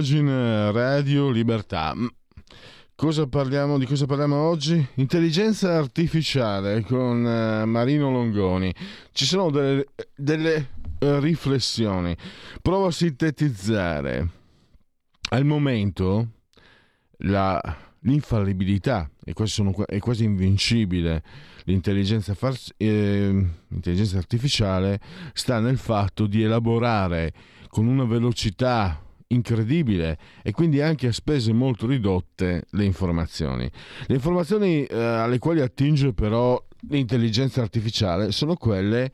Pagina Radio Libertà. Mm. Cosa parliamo, di cosa parliamo oggi? Intelligenza artificiale con uh, Marino Longoni. Ci sono delle, delle uh, riflessioni. Provo a sintetizzare. Al momento la, l'infallibilità è quasi, è quasi invincibile. L'intelligenza, far, eh, l'intelligenza artificiale sta nel fatto di elaborare con una velocità incredibile e quindi anche a spese molto ridotte le informazioni. Le informazioni eh, alle quali attinge però l'intelligenza artificiale sono quelle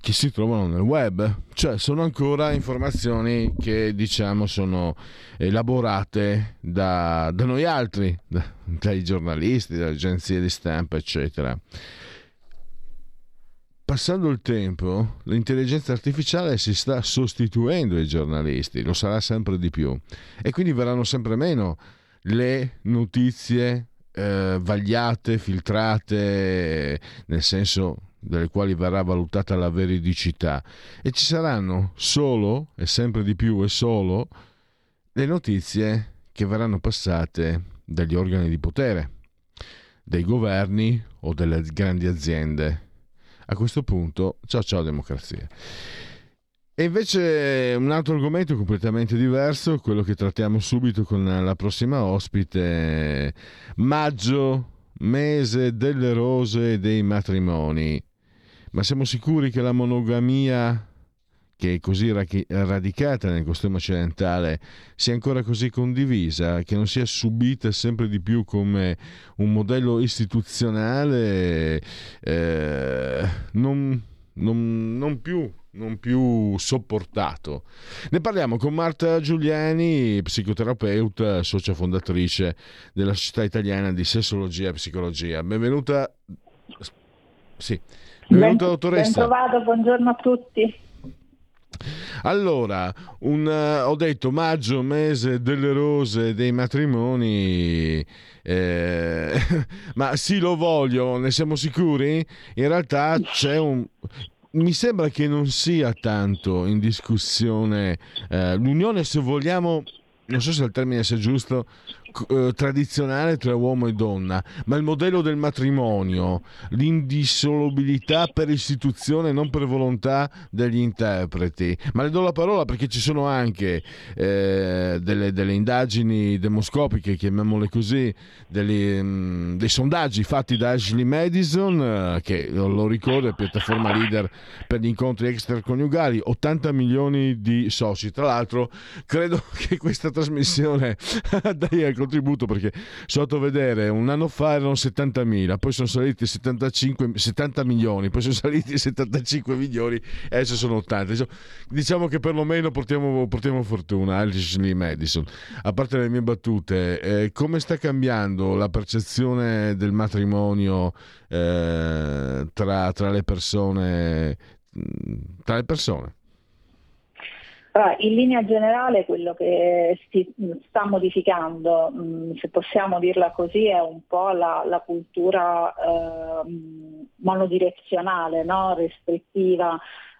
che si trovano nel web, cioè sono ancora informazioni che diciamo sono elaborate da, da noi altri, da, dai giornalisti, dalle agenzie di stampa, eccetera passando il tempo, l'intelligenza artificiale si sta sostituendo ai giornalisti, lo sarà sempre di più, e quindi verranno sempre meno le notizie eh, vagliate, filtrate, nel senso delle quali verrà valutata la veridicità, e ci saranno solo, e sempre di più e solo, le notizie che verranno passate dagli organi di potere, dei governi o delle grandi aziende a questo punto ciao ciao democrazia. E invece un altro argomento completamente diverso, quello che trattiamo subito con la prossima ospite, maggio, mese delle rose e dei matrimoni. Ma siamo sicuri che la monogamia che è così radicata nel costume occidentale sia ancora così condivisa, che non sia subita sempre di più come un modello istituzionale eh, non, non, non, più, non più sopportato. Ne parliamo con Marta Giuliani, psicoterapeuta, socia fondatrice della Società Italiana di Sessologia e Psicologia. Benvenuta. Sì. Benvenuta ben, dottoressa. Ben trovato, buongiorno a tutti. Allora, un, uh, ho detto maggio, mese delle rose, dei matrimoni, eh, ma sì lo voglio, ne siamo sicuri? In realtà c'è un... Mi sembra che non sia tanto in discussione eh, l'unione, se vogliamo, non so se il termine sia giusto, eh, tradizionale tra uomo e donna, ma il modello del matrimonio, l'indissolubilità per istituzione, non per volontà degli interpreti. Ma le do la parola perché ci sono anche eh, delle, delle, indagini demoscopiche, chiamiamole così, delle, mh, mm, dei sondaggi fatti da Ashley Madison, eh, che lo ricordo è piattaforma leader per gli incontri extraconiugali, 80 milioni di soci. Tra l'altro, credo che questa trasmissione dia contributo perché sotto vedere un anno fa erano 70.000, poi sono saliti 75, 70 milioni, poi sono saliti 75 milioni e adesso sono 80. Diciamo, che perlomeno portiamo, portiamo fortuna, Ashley Madison. A parte le mie battute, eh, come sta cambiando la percezione del matrimonio eh, tra, tra le persone? Tra le persone? In linea generale quello che si sta modificando, mm, se possiamo dirla così, è un po' la, la cultura eh, monodirezionale, no? restrittiva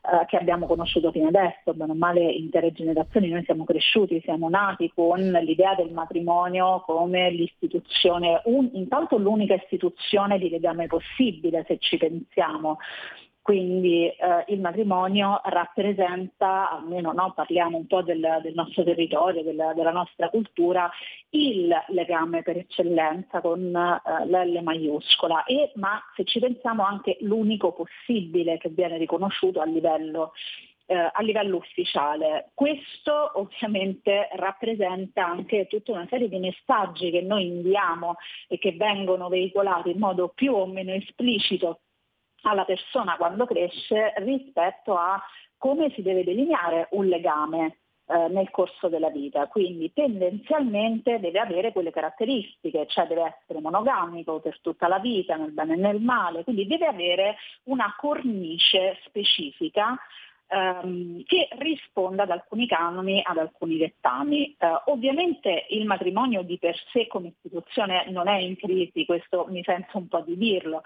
eh, che abbiamo conosciuto fino adesso, bene o male intere generazioni, noi siamo cresciuti, siamo nati con l'idea del matrimonio come l'istituzione, un, intanto l'unica istituzione di legame possibile se ci pensiamo, quindi eh, il matrimonio rappresenta, almeno no, parliamo un po' del, del nostro territorio, del, della nostra cultura, il legame per eccellenza con eh, l'L maiuscola, e, ma se ci pensiamo anche l'unico possibile che viene riconosciuto a livello eh, a livello ufficiale. Questo ovviamente rappresenta anche tutta una serie di messaggi che noi inviamo e che vengono veicolati in modo più o meno esplicito alla persona quando cresce rispetto a come si deve delineare un legame eh, nel corso della vita, quindi tendenzialmente deve avere quelle caratteristiche, cioè deve essere monogamico per tutta la vita, nel bene e nel male, quindi deve avere una cornice specifica ehm, che risponda ad alcuni canoni, ad alcuni dettami. Eh, ovviamente il matrimonio di per sé come istituzione non è in crisi, questo mi sento un po' di dirlo.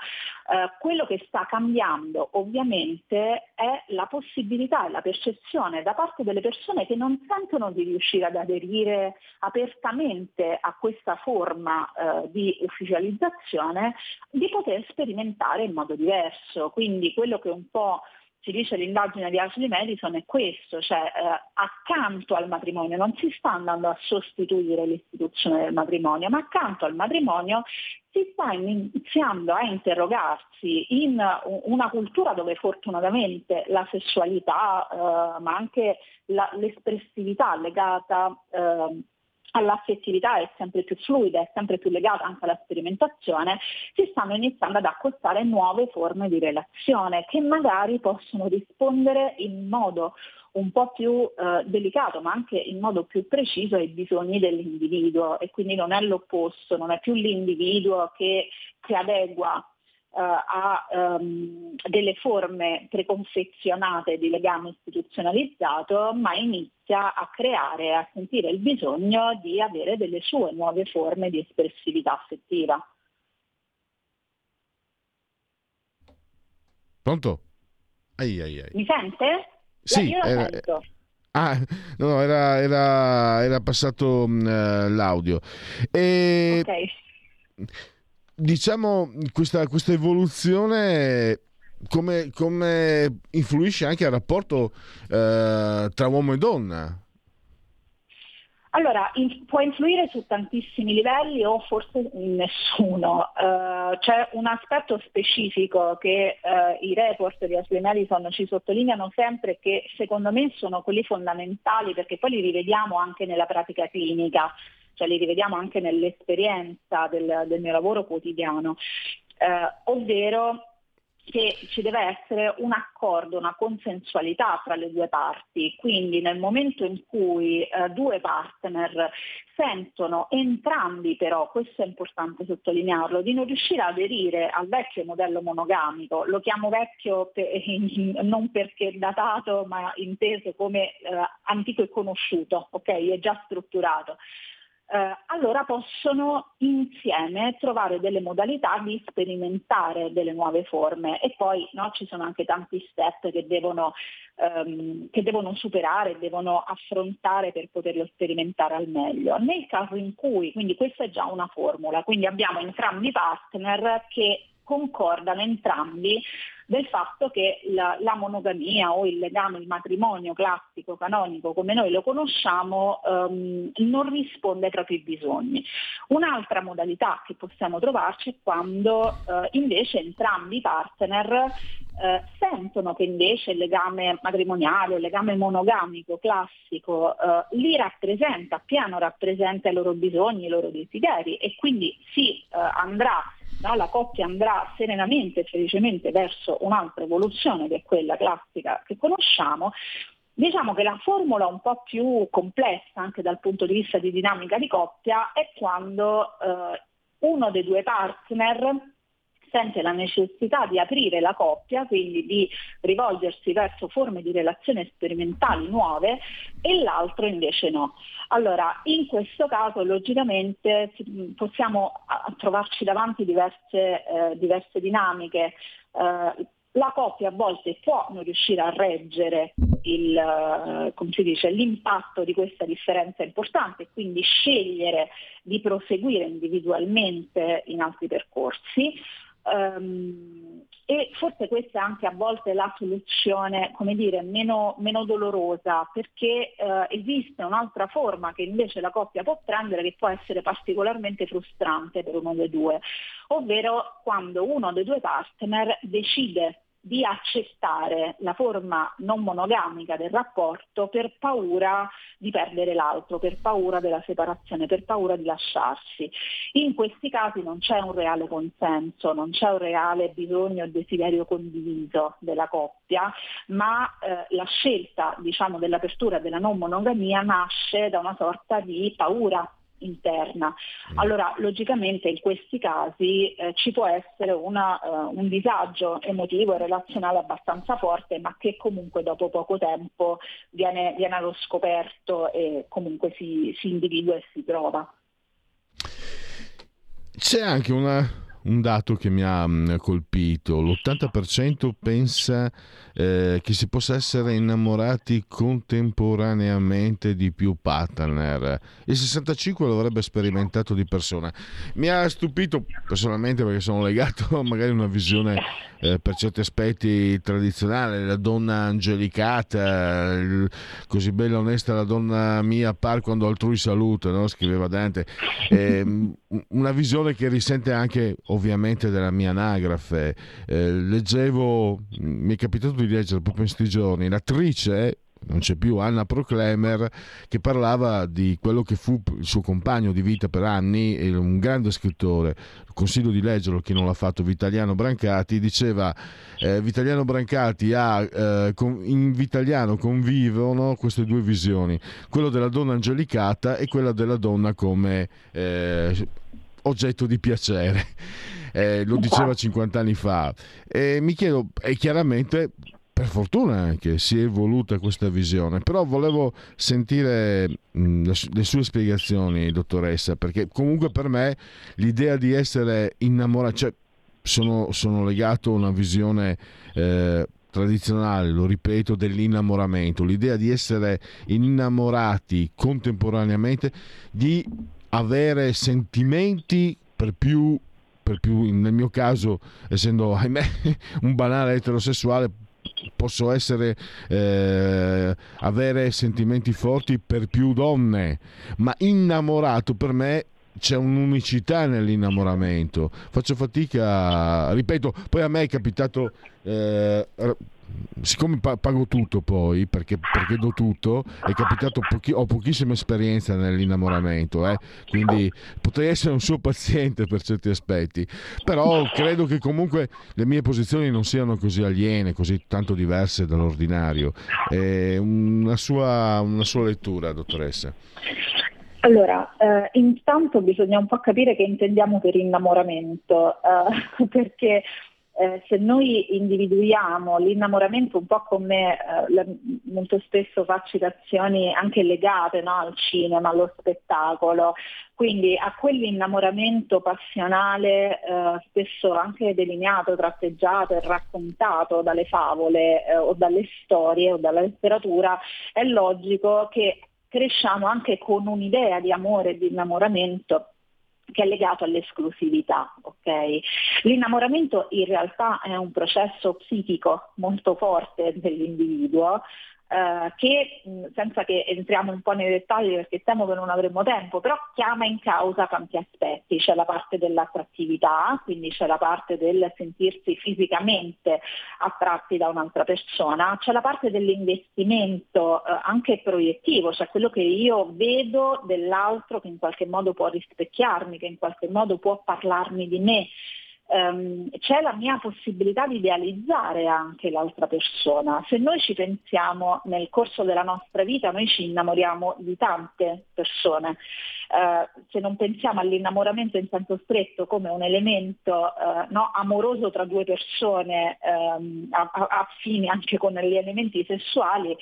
Eh, quello che sta cambiando ovviamente è la possibilità e la percezione da parte delle persone che non sentono di riuscire ad aderire apertamente a questa forma eh, di ufficializzazione, di poter sperimentare in modo diverso. Quindi quello che un po' si dice l'indagine di Ashley Madison è questo, cioè eh, accanto al matrimonio non si sta andando a sostituire l'istituzione del matrimonio, ma accanto al matrimonio si sta iniziando a interrogarsi in una cultura dove fortunatamente la sessualità, eh, ma anche la, l'espressività legata eh, all'affettività è sempre più fluida, è sempre più legata anche alla sperimentazione, si stanno iniziando ad accostare nuove forme di relazione che magari possono rispondere in modo un po' più eh, delicato ma anche in modo più preciso ai bisogni dell'individuo. E quindi non è l'opposto, non è più l'individuo che si adegua a um, delle forme preconfezionate di legame istituzionalizzato, ma inizia a creare, a sentire il bisogno di avere delle sue nuove forme di espressività affettiva. Pronto? Ai, ai, ai. Mi sente? Sì, era, Ah, no, era, era, era passato uh, l'audio. E... Ok diciamo, questa, questa evoluzione come, come, influisce anche al rapporto eh, tra uomo e donna? Allora, in, può influire su tantissimi livelli o forse nessuno. Uh, c'è un aspetto specifico che uh, i report di Ashley Madison ci sottolineano sempre che secondo me sono quelli fondamentali perché poi li rivediamo anche nella pratica clinica cioè li rivediamo anche nell'esperienza del, del mio lavoro quotidiano, eh, ovvero che ci deve essere un accordo, una consensualità tra le due parti, quindi nel momento in cui eh, due partner sentono entrambi però, questo è importante sottolinearlo, di non riuscire ad aderire al vecchio modello monogamico, lo chiamo vecchio per, non perché datato ma inteso come eh, antico e conosciuto, ok? È già strutturato eh, allora possono insieme trovare delle modalità di sperimentare delle nuove forme e poi no, ci sono anche tanti step che devono, ehm, che devono superare, devono affrontare per poterlo sperimentare al meglio. Nel caso in cui, quindi questa è già una formula, quindi abbiamo entrambi i partner che concordano entrambi del fatto che la, la, monogamia o il legame, il matrimonio classico, canonico, come noi lo conosciamo, um, non risponde ai propri bisogni. Un'altra modalità che possiamo trovarci è quando uh, invece entrambi i partner uh, sentono che invece il legame matrimoniale, il legame monogamico classico uh, li rappresenta, piano rappresenta i loro bisogni, i loro desideri e quindi si andrà no? la coppia andrà serenamente e felicemente verso un'altra evoluzione che è quella classica che conosciamo, Diciamo che la formula un po' più complessa anche dal punto di vista di dinamica di coppia è quando eh, uno dei due partner sente la necessità di aprire la coppia, quindi di rivolgersi verso forme di relazione sperimentali nuove e l'altro invece no. Allora, in questo caso logicamente possiamo trovarci davanti diverse, eh, diverse dinamiche. Eh, la coppia a volte può non riuscire a reggere il, eh, dice, l'impatto di questa differenza importante e quindi scegliere di proseguire individualmente in altri percorsi. Um, e forse questa è anche a volte la soluzione, come dire, meno, meno dolorosa, perché uh, esiste un'altra forma che invece la coppia può prendere che può essere particolarmente frustrante per uno dei due, ovvero quando uno dei due partner decide di accettare la forma non monogamica del rapporto per paura di perdere l'altro, per paura della separazione, per paura di lasciarsi. In questi casi non c'è un reale consenso, non c'è un reale bisogno e desiderio condiviso della coppia, ma eh, la scelta diciamo, dell'apertura della non monogamia nasce da una sorta di paura interna. Mm. Allora, logicamente in questi casi eh, ci può essere una, uh, un disagio emotivo e relazionale abbastanza forte, ma che comunque dopo poco tempo viene, viene allo scoperto e comunque si, si individua e si trova. C'è anche una, un dato che mi ha mm, colpito, l'80% pensa eh, che si possa essere innamorati contemporaneamente di più partner, il 65% lo avrebbe sperimentato di persona. Mi ha stupito personalmente perché sono legato magari a una visione eh, per certi aspetti tradizionale, la donna angelicata, il, così bella e onesta la donna mia par quando altrui saluta, no? scriveva Dante, eh, una visione che risente anche ovviamente della mia anagrafe. Eh, leggevo, mi è capitato di leggere proprio in questi giorni, l'attrice non c'è più Anna Proclemer che parlava di quello che fu il suo compagno di vita per anni un grande scrittore consiglio di leggerlo chi non l'ha fatto Vitaliano Brancati diceva eh, Vitaliano Brancati ha eh, con, in Vitaliano convivono queste due visioni quella della donna angelicata e quella della donna come eh, oggetto di piacere eh, lo diceva 50 anni fa. E mi chiedo, e chiaramente per fortuna anche si è evoluta questa visione, però volevo sentire mh, le sue spiegazioni, dottoressa, perché comunque per me l'idea di essere innamorato, cioè sono, sono legato a una visione eh, tradizionale, lo ripeto, dell'innamoramento, l'idea di essere innamorati contemporaneamente, di avere sentimenti per più per più nel mio caso essendo ahimè un banale eterosessuale posso essere eh, avere sentimenti forti per più donne ma innamorato per me c'è un'unicità nell'innamoramento. Faccio fatica ripeto poi a me è capitato eh, siccome pago tutto poi perché, perché do tutto è capitato pochi, ho pochissima esperienza nell'innamoramento eh? quindi potrei essere un suo paziente per certi aspetti però credo che comunque le mie posizioni non siano così aliene così tanto diverse dall'ordinario. È una sua, una sua lettura dottoressa allora, eh, intanto bisogna un po' capire che intendiamo per innamoramento, eh, perché eh, se noi individuiamo l'innamoramento un po' come eh, molto spesso fa citazioni anche legate no, al cinema, allo spettacolo, quindi a quell'innamoramento passionale eh, spesso anche delineato, tratteggiato e raccontato dalle favole eh, o dalle storie o dalla letteratura, è logico che cresciamo anche con un'idea di amore e di innamoramento che è legato all'esclusività. Okay? L'innamoramento in realtà è un processo psichico molto forte dell'individuo eh, che senza che entriamo un po' nei dettagli perché temo che non avremo tempo, però chiama in causa tanti aspetti, c'è la parte dell'attrattività, quindi c'è la parte del sentirsi fisicamente attratti da un'altra persona, c'è la parte dell'investimento eh, anche proiettivo, cioè quello che io vedo dell'altro che in qualche modo può rispecchiarmi, che in qualche modo può parlarmi di me ehm, c'è la mia possibilità di idealizzare anche l'altra persona. Se noi ci pensiamo nel corso della nostra vita, noi ci innamoriamo di tante persone. Eh, se non pensiamo all'innamoramento in senso stretto come un elemento eh, no, amoroso tra due persone ehm, affini anche con gli elementi sessuali,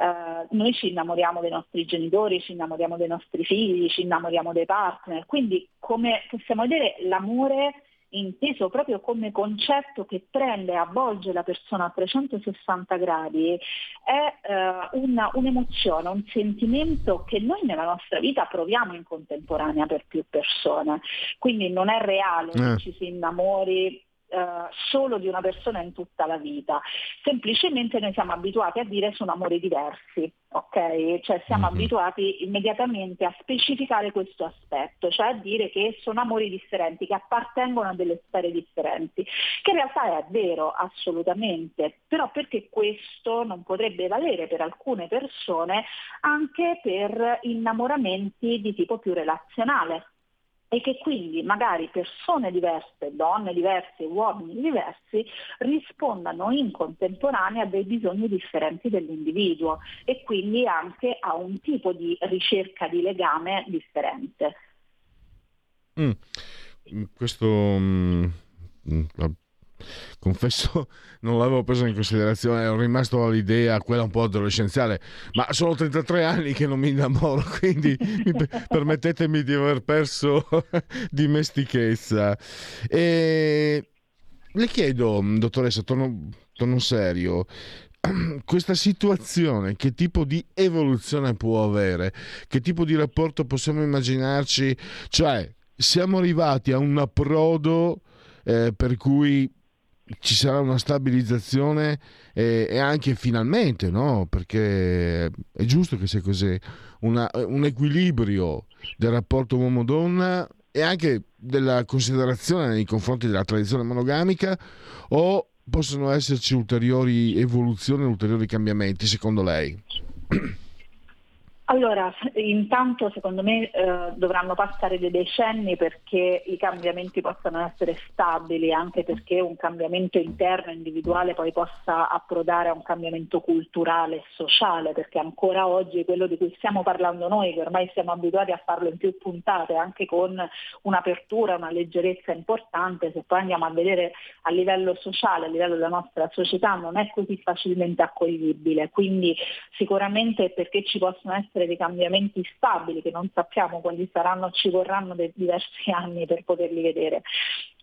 Uh, noi ci innamoriamo dei nostri genitori, ci innamoriamo dei nostri figli, ci innamoriamo dei partner, quindi come possiamo vedere l'amore inteso proprio come concetto che prende e avvolge la persona a 360 gradi, è eh, una, un'emozione, un sentimento che noi nella nostra vita proviamo in contemporanea per più persone. Quindi non è reale eh. che ci si innamori eh, solo di una persona in tutta la vita, semplicemente noi siamo abituati a dire sono amori diversi, ok? Cioè siamo mm-hmm. abituati immediatamente a specificare questo aspetto, cioè a dire che sono amori differenti, che appartengono a delle sfere differenti, che in realtà è vero assolutamente, però perché questo non potrebbe valere per alcune persone anche per innamoramenti di tipo più relazionale e che quindi magari persone diverse, donne diverse, uomini diversi, rispondano in contemporanea a dei bisogni differenti dell'individuo e quindi anche a un tipo di ricerca di legame differente. Mm. Questo mm, mm confesso non l'avevo preso in considerazione, ero rimasto all'idea, quella un po' adolescenziale, ma sono 33 anni che non mi innamoro, quindi permettetemi di aver perso dimestichezza. E le chiedo, dottoressa, torno, torno serio, questa situazione che tipo di evoluzione può avere? Che tipo di rapporto possiamo immaginarci? Cioè, siamo arrivati a un approdo eh, per cui ci sarà una stabilizzazione e, e anche finalmente, no? perché è giusto che sia così, una, un equilibrio del rapporto uomo-donna e anche della considerazione nei confronti della tradizione monogamica o possono esserci ulteriori evoluzioni, ulteriori cambiamenti secondo lei? Allora, intanto secondo me eh, dovranno passare dei decenni perché i cambiamenti possano essere stabili, anche perché un cambiamento interno, individuale, poi possa approdare a un cambiamento culturale e sociale, perché ancora oggi quello di cui stiamo parlando noi, che ormai siamo abituati a farlo in più puntate, anche con un'apertura, una leggerezza importante, se poi andiamo a vedere a livello sociale, a livello della nostra società, non è così facilmente accoglibile. Quindi sicuramente perché ci possono essere dei cambiamenti stabili che non sappiamo quali saranno, ci vorranno dei diversi anni per poterli vedere.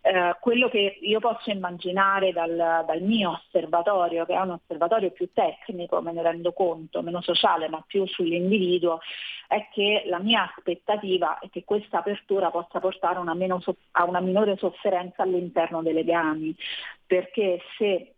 Eh, quello che io posso immaginare dal, dal, mio osservatorio, che è un osservatorio più tecnico, me ne rendo conto, meno sociale, ma più sull'individuo, è che la mia aspettativa è che questa apertura possa portare una meno, a una minore sofferenza all'interno dei legami, perché se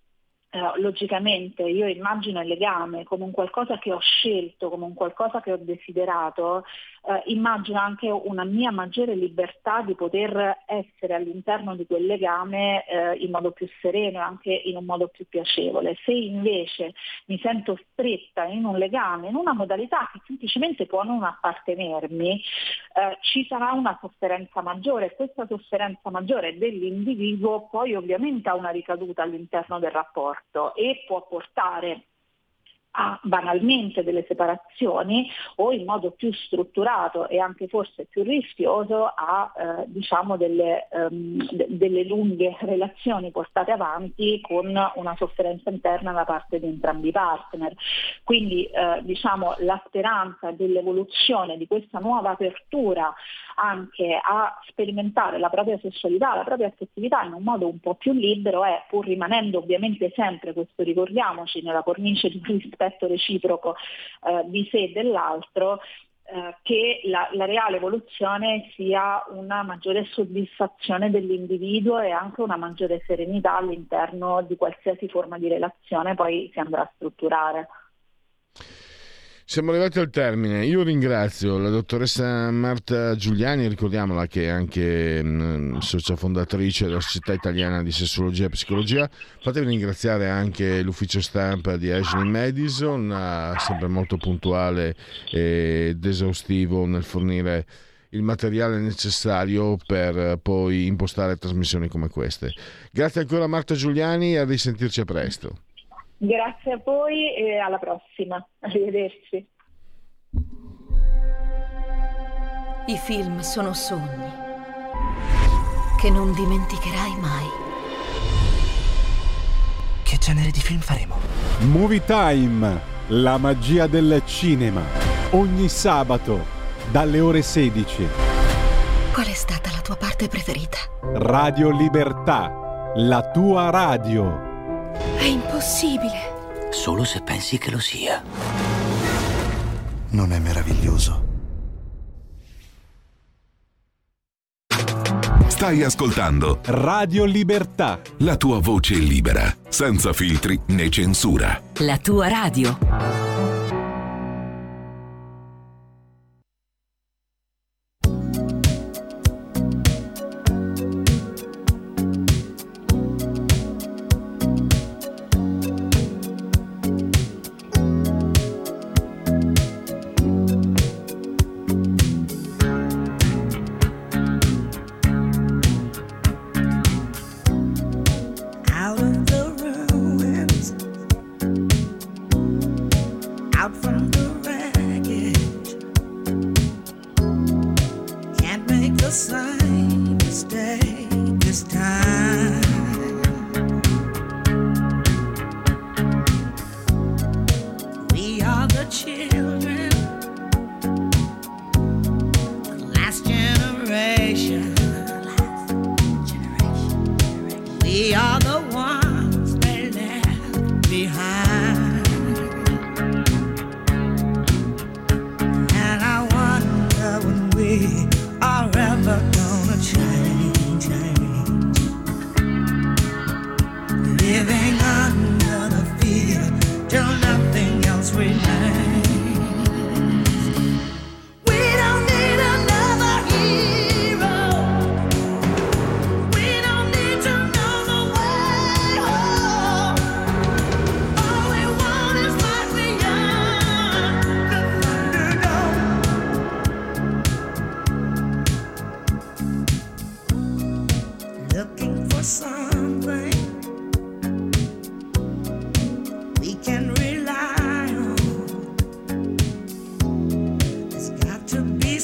Uh, logicamente io immagino il legame come un qualcosa che ho scelto, come un qualcosa che ho desiderato, uh, immagino anche una mia maggiore libertà di poter essere all'interno di quel legame uh, in modo più sereno e anche in un modo più piacevole. Se invece mi sento stretta in un legame, in una modalità che semplicemente può non appartenermi, ci sarà una sofferenza maggiore e questa sofferenza maggiore dell'individuo poi ovviamente ha una ricaduta all'interno del rapporto e può portare a banalmente delle separazioni o in modo più strutturato e anche forse più rischioso a eh, diciamo delle, um, de- delle, lunghe relazioni portate avanti con una sofferenza interna da parte di entrambi i partner. Quindi eh, diciamo la speranza dell'evoluzione di questa nuova apertura anche a sperimentare la propria sessualità, la propria affettività in un modo un po' più libero è, pur rimanendo ovviamente sempre, questo ricordiamoci, nella cornice di rispetto reciproco eh, di sé e dell'altro, eh, che la, la, reale evoluzione sia una maggiore soddisfazione dell'individuo e anche una maggiore serenità all'interno di qualsiasi forma di relazione poi si andrà a strutturare. Siamo arrivati al termine. Io ringrazio la dottoressa Marta Giuliani, ricordiamola che è anche mh, mm, socia fondatrice della Società Italiana di Sessologia e Psicologia. Fatevi ringraziare anche l'ufficio stampa di Ashley Madison, sempre molto puntuale ed esaustivo nel fornire il materiale necessario per poi impostare trasmissioni come queste. Grazie ancora Marta Giuliani e a risentirci a presto. Grazie a voi e alla prossima. Arrivederci. I film sono sogni che non dimenticherai mai. Che genere di film faremo? Movie Time, la magia del cinema. Ogni sabato dalle ore 16. Qual è stata la tua parte preferita? Radio Libertà, la tua radio. È impossibile. Solo se pensi che lo sia. Non è meraviglioso. Stai ascoltando Radio Libertà. La tua voce libera, senza filtri né censura. La tua radio.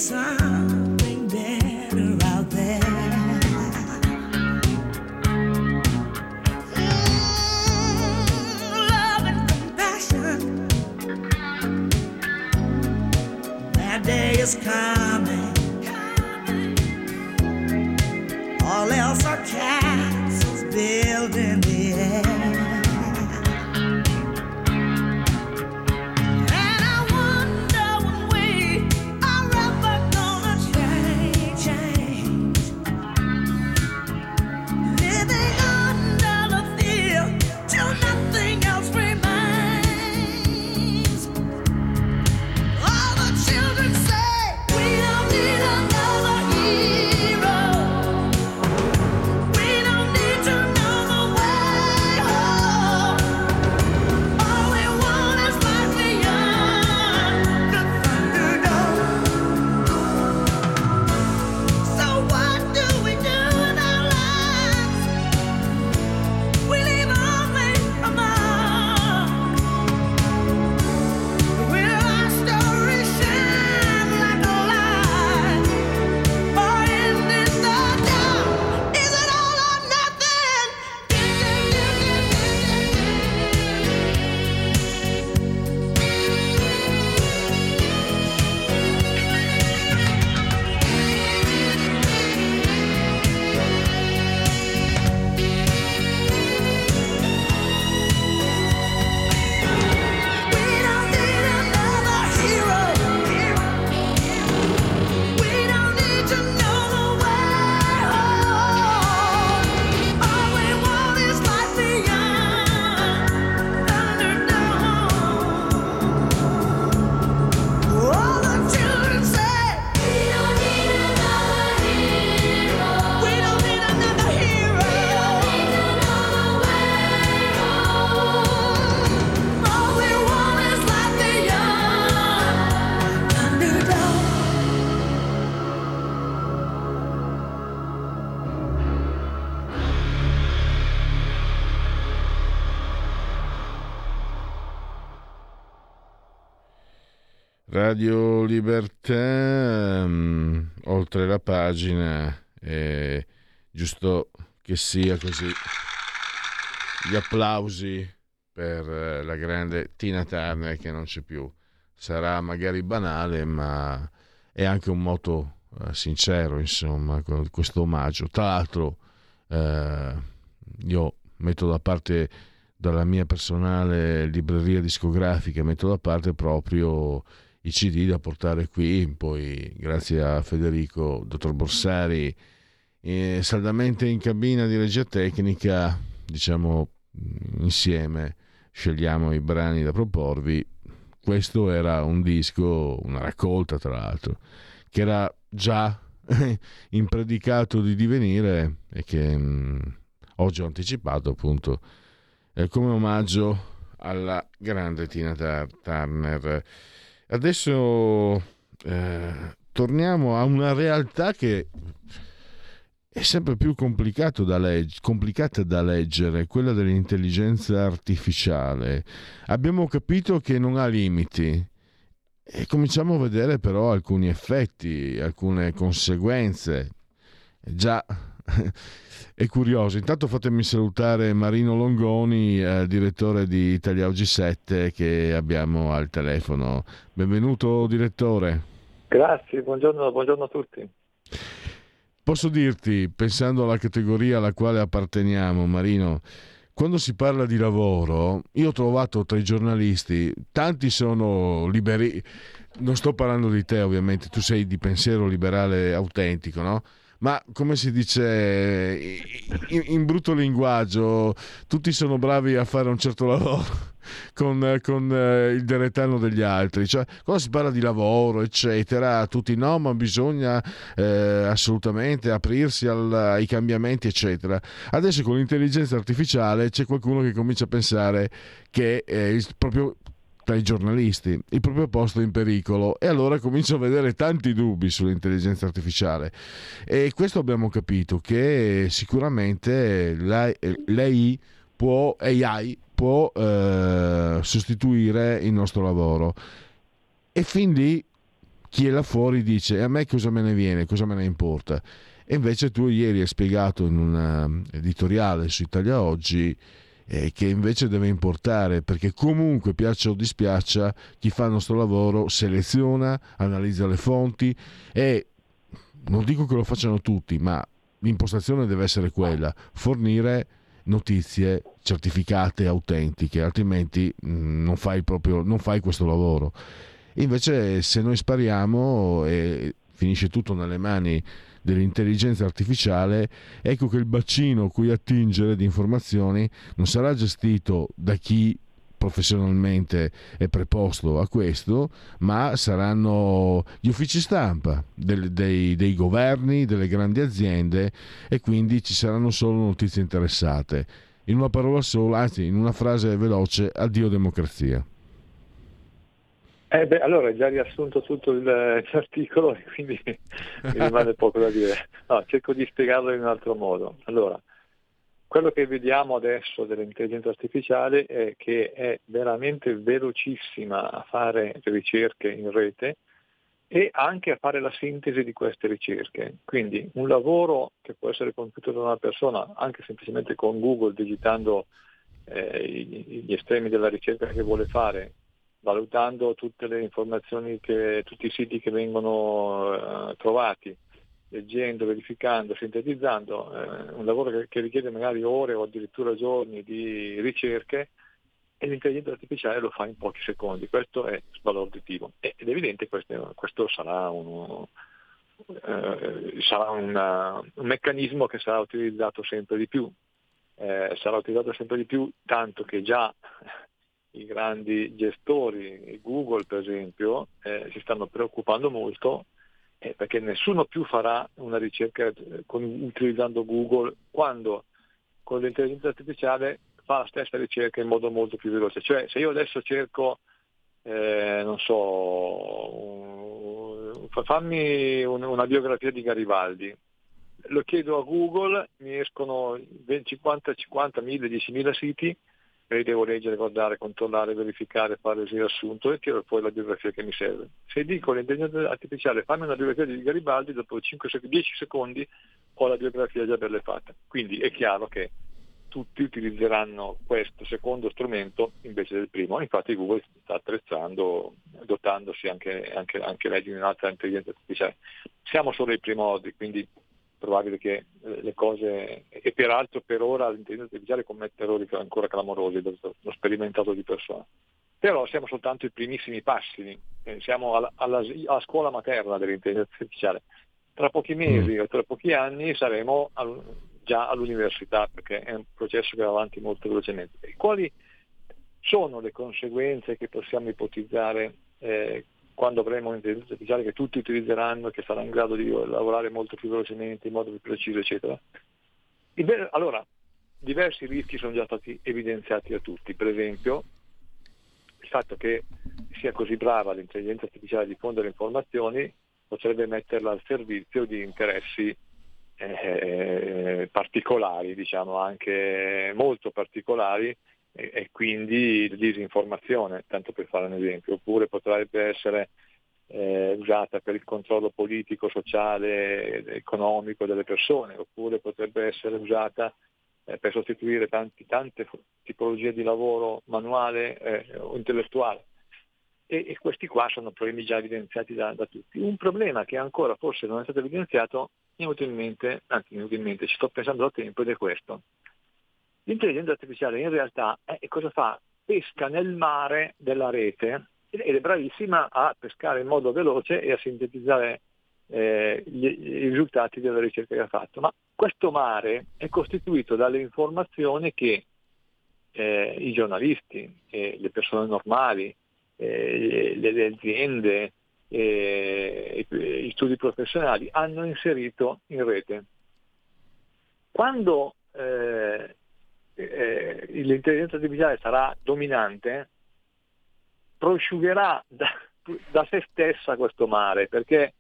sound. Radio Libertà, mh, oltre la pagina, è giusto che sia così. Gli applausi per eh, la grande Tina Turner che non c'è più. Sarà magari banale, ma è anche un moto eh, sincero, insomma, questo omaggio. Tra l'altro, eh, io metto da parte dalla mia personale libreria discografica, metto da parte proprio i CD da portare qui, poi grazie a Federico, dottor Borsari, eh, saldamente in cabina di regia tecnica, diciamo mm, insieme scegliamo i brani da proporvi. Questo era un disco, una raccolta tra l'altro, che era già impredicato di divenire e che mh, oggi ho anticipato appunto eh, come omaggio alla grande Tina Turner. Adesso eh, torniamo a una realtà che è sempre più da legg- complicata da leggere, quella dell'intelligenza artificiale. Abbiamo capito che non ha limiti e cominciamo a vedere però alcuni effetti, alcune conseguenze. Già è curioso. Intanto fatemi salutare Marino Longoni, eh, direttore di Italia Oggi 7 che abbiamo al telefono. Benvenuto direttore. Grazie, buongiorno, buongiorno a tutti. Posso dirti, pensando alla categoria alla quale apparteniamo, Marino, quando si parla di lavoro, io ho trovato tra i giornalisti, tanti sono liberi, non sto parlando di te ovviamente, tu sei di pensiero liberale autentico, no? Ma come si dice in, in brutto linguaggio, tutti sono bravi a fare un certo lavoro con, con eh, il deretano degli altri. Cioè, quando si parla di lavoro, eccetera, tutti no, ma bisogna eh, assolutamente aprirsi al- ai cambiamenti, eccetera. Adesso con l'intelligenza artificiale c'è qualcuno che comincia a pensare che eh, il proprio tra i giornalisti il proprio posto in pericolo. E allora comincio a vedere tanti dubbi sull'intelligenza artificiale. E questo abbiamo capito che sicuramente la- l'AI può, AI può eh, sostituire il nostro lavoro. E fin lì chi è là fuori dice a me cosa me ne viene, cosa me ne importa? E invece tu ieri hai spiegato in un eh, editoriale su Italia Oggi eh, che invece deve importare perché comunque piaccia o dispiaccia chi fa il nostro lavoro seleziona, analizza le fonti e non dico che lo facciano tutti ma l'impostazione deve essere quella fornire notizie certificate autentiche altrimenti mh, non fai proprio non fai questo lavoro. Invece se noi spariamo e finisce tutto nelle mani dell'intelligenza artificiale, ecco che il bacino cui attingere di informazioni non sarà gestito da chi professionalmente è preposto a questo, ma saranno gli uffici stampa del- dei, dei governi, delle grandi aziende e quindi ci saranno solo notizie interessate. In una parola sola, anzi in una frase veloce, addio democrazia. Eh beh, allora hai già riassunto tutto il- l'articolo e quindi mi rimane poco da dire. No, cerco di spiegarlo in un altro modo. Allora, quello che vediamo adesso dell'intelligenza artificiale è che è veramente velocissima a fare ricerche in rete e anche a fare la sintesi di queste ricerche. Quindi un lavoro che può essere compiuto da una persona anche semplicemente con Google digitando eh, gli estremi della ricerca che vuole fare, valutando tutte le informazioni, che, tutti i siti che vengono eh, trovati, leggendo, verificando, sintetizzando, eh, un lavoro che, che richiede magari ore o addirittura giorni di ricerche e l'intelligenza artificiale lo fa in pochi secondi, questo è sbalorditivo ed è evidente questo, questo sarà, uno, eh, sarà una- un meccanismo che sarà utilizzato sempre di più, Eh, sarà utilizzato sempre di più tanto che già i grandi gestori, Google per esempio, eh, si stanno preoccupando molto eh, perché nessuno più farà una ricerca eh, con- utilizzando Google quando con l'intelligenza artificiale fa la stessa ricerca in modo molto più veloce. Cioè se io adesso cerco, eh, non so, un- fa- fammi un- una biografia di Garibaldi, lo chiedo a Google, mi escono 20, 50, 50, 1000, 10.000 siti, li devo leggere, guardare, controllare, verificare, fare il riassunto e tiro fuori la biografia che mi serve. Se dico all'intelligenza artificiale fammi una biografia di Garibaldi, dopo 5, 10 secondi ho la biografia già bella fatta. Quindi è chiaro che tutti utilizzeranno questo secondo strumento invece del primo. Infatti Google sta attrezzando, dotandosi anche, anche, anche lei di un'altra intelligenza artificiale. Siamo solo ai primordi, quindi probabile che eh, le cose, e peraltro per ora l'intelligenza artificiale commette errori ancora clamorosi, l'ho sperimentato di persona. Però siamo soltanto i primissimi passi, siamo alla, alla- alla scuola materna dell'intelligenza artificiale. tra pochi mesi o tra pochi anni saremo al- già all'università perché è un processo che va avanti molto velocemente. E quali sono le conseguenze che possiamo ipotizzare eh, quando avremo un'intelligenza artificiale che tutti utilizzeranno, che sarà in grado di lavorare molto più velocemente, in modo più preciso, eccetera? Allora, diversi rischi sono già stati evidenziati da tutti, per esempio il fatto che sia così brava l'intelligenza artificiale a diffondere informazioni potrebbe metterla al servizio di interessi eh, particolari, diciamo anche molto particolari e, quindi disinformazione, tanto per fare un esempio, oppure potrebbe essere eh, usata per il controllo politico, sociale, economico delle persone, oppure potrebbe essere usata eh, per sostituire tanti- tante tipologie di lavoro manuale eh, o intellettuale. E, e questi qua sono problemi già evidenziati da, da tutti. Un problema che ancora forse non è stato evidenziato, mi è venuto in mente, anzi mi è venuto in mente, ci sto pensando da tempo ed è questo. L'intelligenza artificiale in realtà eh, cosa fa? Pesca nel mare della rete ed è bravissima a pescare in modo veloce e a sintetizzare eh, gli- i risultati della ricerca che ha fatto. Ma questo mare è costituito dalle informazioni che eh, i giornalisti, eh, le persone normali, eh, le, le aziende, eh, gli studi professionali hanno inserito in rete. Quando eh, eh, l'intelligenza artificiale sarà dominante, prosciugherà da, da se stessa questo mare, perché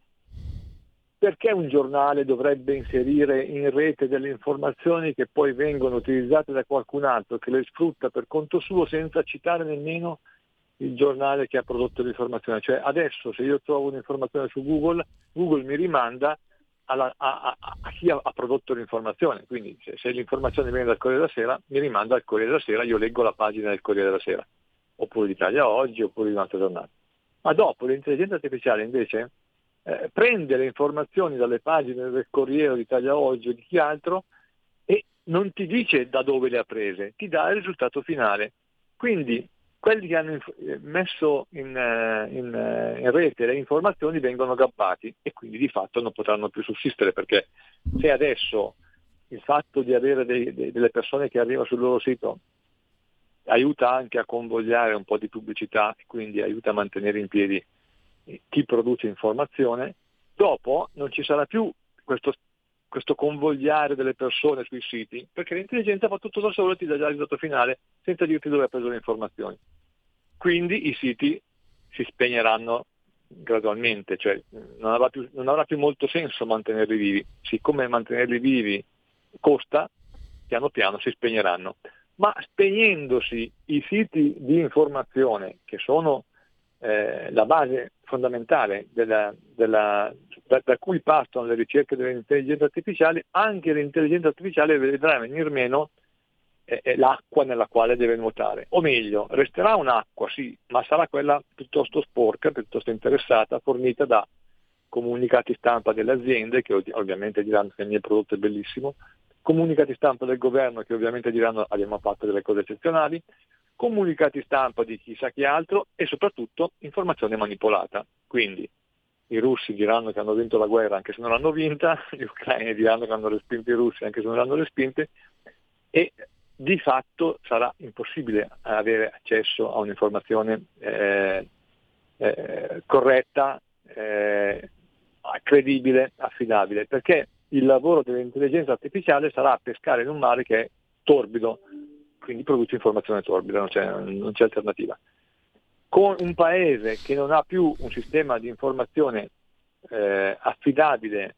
perché un giornale dovrebbe inserire in rete delle informazioni che poi vengono utilizzate da qualcun altro che le sfrutta per conto suo senza citare nemmeno il giornale che ha prodotto l'informazione? Cioè adesso se io trovo un'informazione su Google, Google mi rimanda alla- a, a- a chi ha, ha prodotto l'informazione, quindi se, se l'informazione viene dal Corriere della Sera mi rimanda al Corriere della Sera, io leggo la pagina del Corriere della Sera, oppure d'Italia Oggi, oppure di un'altra giornata. Ma dopo l'intelligenza artificiale invece eh, prende le informazioni dalle pagine del Corriere d'Italia Oggi o di chi altro e non ti dice da dove le ha prese, ti dà il risultato finale. Quindi quelli che hanno eh, messo in, eh, in, eh, in rete le informazioni vengono gabbati e quindi di fatto non potranno più sussistere perché se adesso il fatto di avere dei- dei- delle persone che arrivano sul loro sito aiuta anche a convogliare un po' di pubblicità e quindi aiuta a mantenere in piedi chi produce informazione, dopo non ci sarà più questo, questo convogliare delle persone sui siti, perché l'intelligenza fa tutto da solo e ti dà già il risultato finale senza dirti dove ha preso le informazioni. Quindi i siti si spegneranno gradualmente, cioè non avrà più, non avrà più molto senso mantenerli vivi. Siccome mantenerli vivi costa, piano piano si spegneranno. Ma spegnendosi i siti di informazione, che sono eh, la base fondamentale della- della- da, da cui partono le ricerche delle intelligenze artificiali, anche l'intelligenza artificiale vedrà venire meno eh, l'acqua nella quale deve nuotare. O meglio, resterà un'acqua, sì, ma sarà quella piuttosto sporca, piuttosto interessata, fornita da comunicati stampa delle aziende, che ov- ovviamente diranno che il mio prodotto è bellissimo, comunicati stampa del governo, che ovviamente diranno abbiamo fatto delle cose eccezionali, comunicati stampa di chissà chi altro e soprattutto informazione manipolata. Quindi i russi diranno che hanno vinto la guerra anche se non l'hanno vinta, gli ucraini diranno che hanno respinto i russi anche se non l'hanno respinte e di fatto sarà impossibile avere accesso a un'informazione eh, eh, corretta, eh, credibile, affidabile, perché il lavoro dell'intelligenza artificiale sarà pescare in un mare che è torbido, quindi produce informazione torbida, non c'è, non c'è alternativa. Con un paese che non ha più un sistema di informazione eh, affidabile,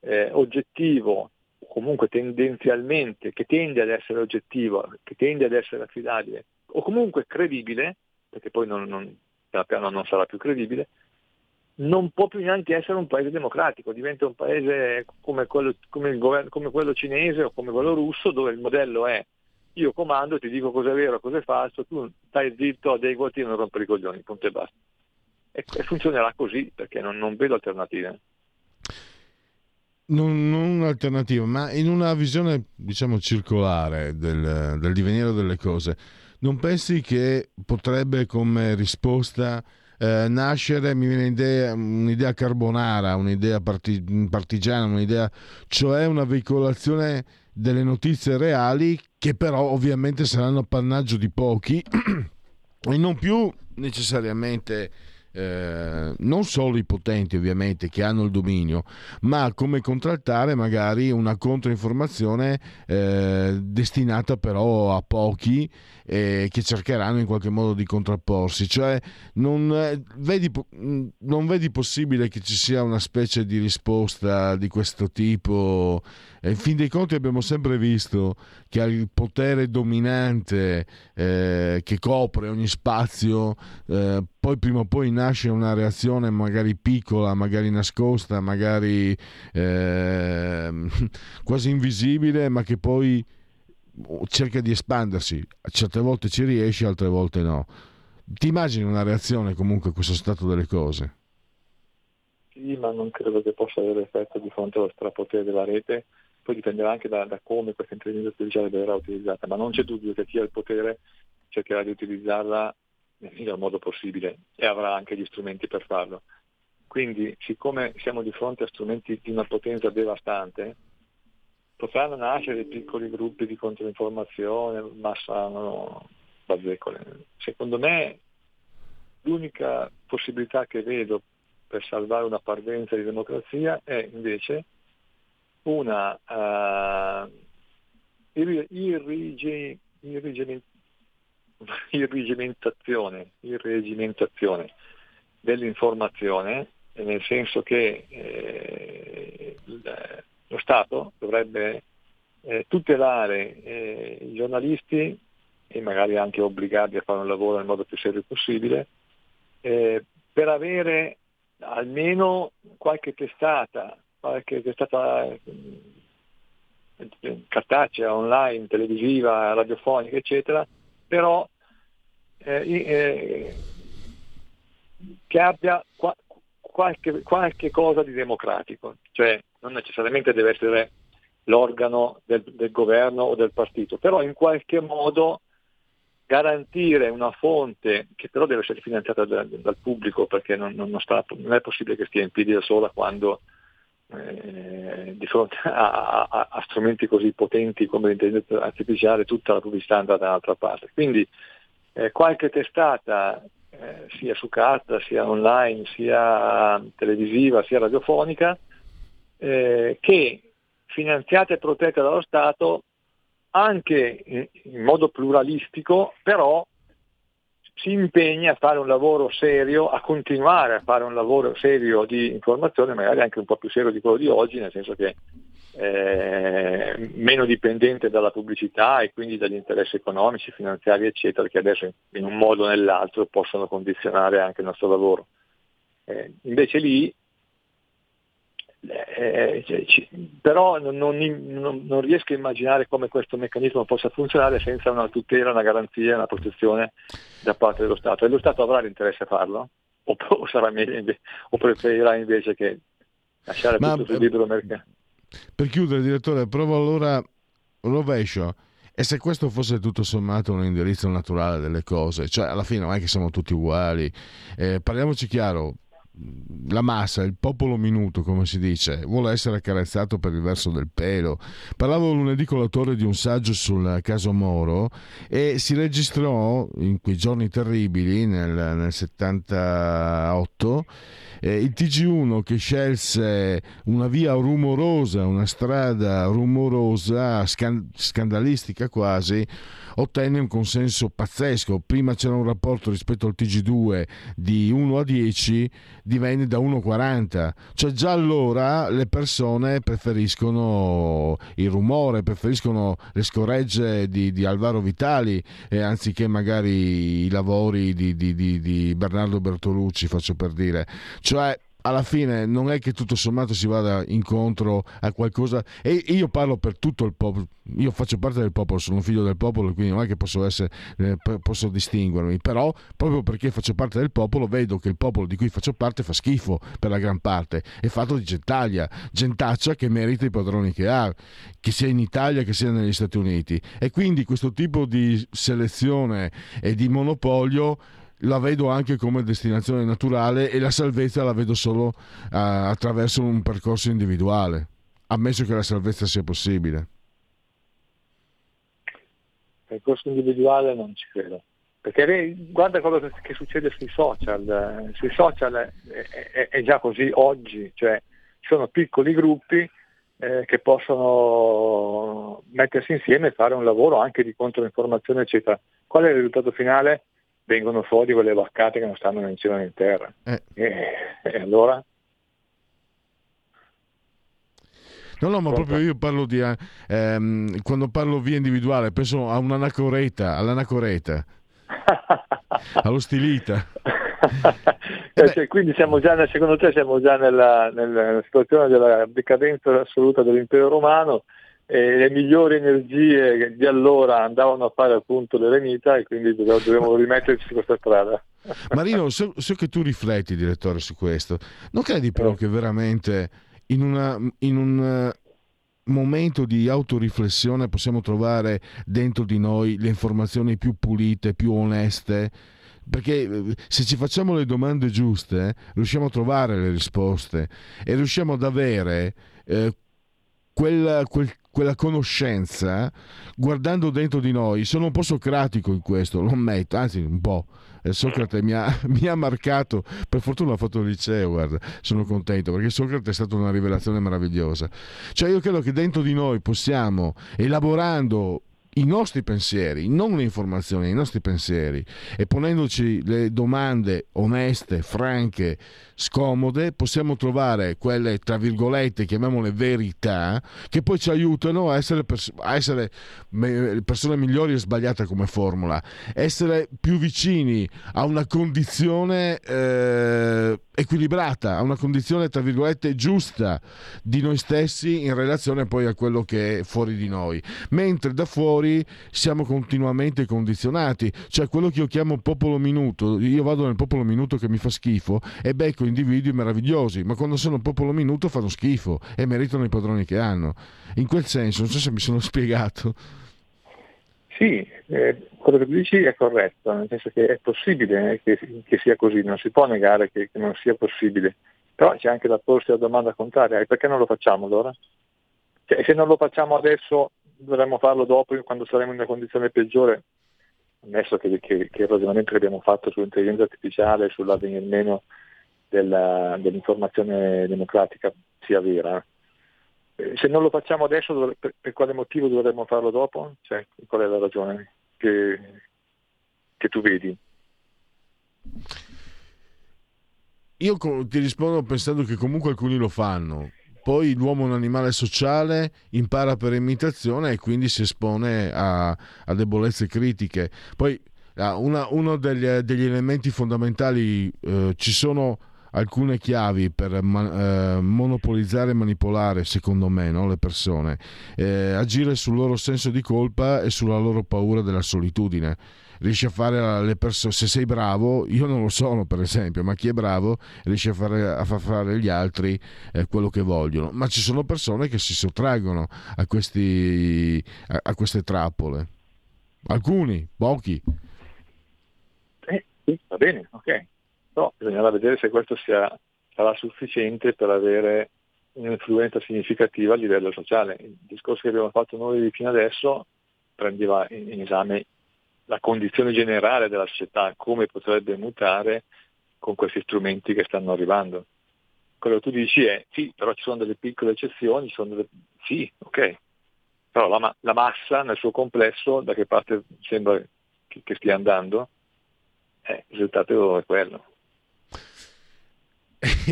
eh, oggettivo, comunque tendenzialmente, che tende ad essere oggettivo, che tende ad essere affidabile, o comunque credibile, perché poi non, non, piano piano non sarà più credibile, non può più neanche essere un paese democratico, diventa un paese come quello, come governo- come quello cinese o come quello russo, dove il modello è io comando, ti dico cosa è vero, cosa è falso, tu stai zitto, adeguati e non rompere i coglioni, punto e basta. E, e funzionerà così perché non, non vedo alternative. Non, non un'alternativa, ma in una visione, diciamo, circolare del, del divenire delle cose, non pensi che potrebbe come risposta eh, nascere, mi viene idea- un'idea carbonara, un'idea parti- partigiana, un'idea, cioè una veicolazione delle notizie reali che però ovviamente saranno appannaggio di pochi e non più necessariamente eh, non solo i potenti ovviamente che hanno il dominio, ma come contraltare magari una controinformazione eh, destinata però a pochi eh, che cercheranno in qualche modo di contrapporsi. Cioè non eh, vedi, mh, non vedi possibile che ci sia una specie di risposta di questo tipo. E in fin dei conti abbiamo sempre visto che il potere dominante eh, che copre ogni spazio, eh, poi prima o poi nasce una reazione magari piccola, magari nascosta, magari ehm, quasi invisibile, ma che poi cerca di espandersi. Certe volte ci riesce, altre volte no. Ti immagini una reazione comunque a questo stato delle cose? Sì, ma non credo che possa avere effetto di fronte allo strapotere della rete, poi dipenderà anche da, da come questa intelligenza artificiale verrà utilizzata, ma non c'è dubbio che chi ha il potere cercherà di utilizzarla nel miglior modo possibile e avrà anche gli strumenti per farlo. Quindi, siccome siamo di fronte a strumenti di una potenza devastante, potranno nascere piccoli gruppi di controinformazione, ma saranno bazzecole. Secondo me l'unica possibilità che vedo per salvare una parvenza di democrazia è invece una uh, irri- irrigi- irrigiment- irregimentazione, irregimentazione dell'informazione, nel senso che eh, lo Stato dovrebbe eh, tutelare eh, i giornalisti e magari anche obbligarli a fare un lavoro nel modo più serio possibile, eh, per avere almeno qualche testata, qualche testata eh, cartacea, online, televisiva, radiofonica, eccetera, però eh, eh, che abbia qua- qualche, qualche cosa di democratico, cioè non necessariamente deve essere l'organo del, del governo o del partito, però in qualche modo garantire una fonte che però deve essere finanziata da- dal pubblico perché non- non sta- non è possibile che stia in piedi da sola quando eh, di fronte a, a- a strumenti così potenti come l'intelligenza artificiale tutta la pubblicità andata dall'altra parte. Quindi eh, qualche testata eh, sia su carta, sia online, sia televisiva, sia radiofonica, eh, che finanziata e protetta dallo Stato anche in, in modo pluralistico, però si impegna a fare un lavoro serio, a continuare a fare un lavoro serio di informazione, magari anche un po' più serio di quello di oggi, nel senso che eh, meno dipendente dalla pubblicità e quindi dagli interessi economici, finanziari, eccetera, che adesso in un modo o nell'altro possono condizionare anche il nostro lavoro. Eh, invece lì eh, cioè, ci- però non, non- non- riesco a immaginare come questo meccanismo possa funzionare senza una tutela, una garanzia, una protezione da parte dello Stato. E lo Stato avrà l'interesse a farlo? O, o sarà meglio o preferirà invece che lasciare Ma- tutto sul libero mercato? Per chiudere, direttore, provo allora rovescio. E se questo fosse tutto sommato un indirizzo naturale delle cose, cioè alla fine non è che siamo tutti uguali, eh, parliamoci chiaro, la massa, il popolo minuto, come si dice, vuole essere accarezzato per il verso del pelo. Parlavo lunedì con l'autore di un saggio sul caso Moro e si registrò in quei giorni terribili, nel, nel 78, eh, il TG1 che scelse una via rumorosa, una strada rumorosa, scan- scandalistica quasi, ottenne un consenso pazzesco. Prima c'era un rapporto rispetto al TG2 di 1 a 10, divenne da 1 a 40. Cioè già allora le persone preferiscono il rumore, preferiscono le scoregge di, di Alvaro Vitali eh, anziché magari i lavori di- di- di Bernardo Bertolucci, faccio per dire. Cioè alla fine non è che tutto sommato si vada incontro a qualcosa. E io parlo per tutto il popolo io faccio parte del popolo sono un figlio del popolo quindi non è che posso essere eh, posso distinguermi però proprio perché faccio parte del popolo vedo che il popolo di cui faccio parte fa schifo per la gran parte. È fatto di gentaglia gentaccia che merita i padroni che ha che sia in Italia che sia negli Stati Uniti. E quindi questo tipo di selezione e di monopolio la vedo anche come destinazione naturale e la salvezza la vedo solo eh, attraverso un percorso individuale, ammesso che la salvezza sia possibile. percorso individuale non ci credo. Perché guarda quello che, succede sui social, sui social è, è- è già così oggi, cioè ci sono piccoli gruppi eh, che possono mettersi insieme e fare un lavoro anche di controinformazione, eccetera. Qual è il risultato finale? Vengono fuori quelle vaccate che non stanno né in cielo né in terra. Eh. E, e allora? No, no, ma proprio io parlo di... eh, ehm, quando parlo via individuale, penso a un'anacoreta, all'anacoreta, allo stilita. Eh, cioè, quindi siamo già, nel- secondo te siamo già nella, nella situazione della decadenza assoluta dell'impero romano e le migliori energie di allora andavano a fare appunto l'eremita e quindi dobbiamo rimetterci su questa strada. Marino, so, so che tu rifletti, direttore, su questo. Non credi però che veramente in, una- in un eh, momento di autoriflessione possiamo trovare dentro di noi le informazioni più pulite, più oneste? Perché eh, se ci facciamo le domande giuste, riusciamo a trovare le risposte e riusciamo ad avere eh, quella, quel- quella conoscenza guardando dentro di noi. Sono un po' socratico in questo, lo ammetto, anzi un po'. Eh, Socrate mi ha, mi ha marcato, per fortuna ho fatto il liceo, guarda, sono contento perché Socrate è stata una rivelazione meravigliosa. Cioè io credo che dentro di noi possiamo, elaborando i nostri pensieri, non le informazioni, i nostri pensieri e ponendoci le domande oneste, franche, scomode, possiamo trovare quelle, tra virgolette, chiamiamole verità, che poi ci aiutano a essere, pers- a essere me- persone migliori e sbagliate come formula, essere più vicini a una condizione eh, equilibrata, a una condizione, tra virgolette, giusta di noi stessi in relazione poi a quello che è fuori di noi. Mentre da fuori siamo continuamente condizionati, cioè quello che io chiamo popolo minuto, io vado nel popolo minuto che mi fa schifo e becco individui meravigliosi, ma quando sono popolo minuto fanno schifo e meritano i padroni che hanno. In quel senso, non so se mi sono spiegato. Sì, eh, quello che tu dici è corretto, nel senso che è possibile eh, che, che sia così, non si può negare che, che non sia possibile, però c'è anche da porsi la domanda contraria, perché non lo facciamo allora? Cioè, se non lo facciamo adesso dovremmo farlo dopo quando saremo in una condizione peggiore, ammesso che, che- che il ragionamento che abbiamo fatto sull'intelligenza artificiale, sull'avvenir meno della- dell'informazione democratica sia vera. Eh, Se non lo facciamo adesso, per, per quale motivo dovremmo farlo dopo? Cioè, qual è la ragione che, che tu vedi? Io ti rispondo pensando che comunque alcuni lo fanno. Poi l'uomo è un animale sociale, impara per imitazione e quindi si espone a, a debolezze critiche. Poi ah, una- uno degli, degli elementi fondamentali, eh, ci sono alcune chiavi per ma- eh, monopolizzare e manipolare, secondo me, no, le persone. Eh, agire sul loro senso di colpa e sulla loro paura della solitudine riesci a fare le persone se sei bravo io non lo sono per esempio ma chi è bravo riesce a, fare, a far fare agli altri eh, quello che vogliono ma ci sono persone che si sottraggono a, questi, a, a queste trappole alcuni pochi Eh, sì, va bene, ok. Però bisognerà vedere se questo sia, sarà sufficiente per avere un'influenza significativa a livello sociale. Il discorso che abbiamo fatto noi fino adesso prendeva in in esame la condizione generale della società, come potrebbe mutare con questi strumenti che stanno arrivando. Quello che tu dici è sì, però ci sono delle piccole eccezioni, delle... sì, ok, però la, ma- la massa nel suo complesso da che parte sembra che, che stia andando? Eh, il risultato è quello.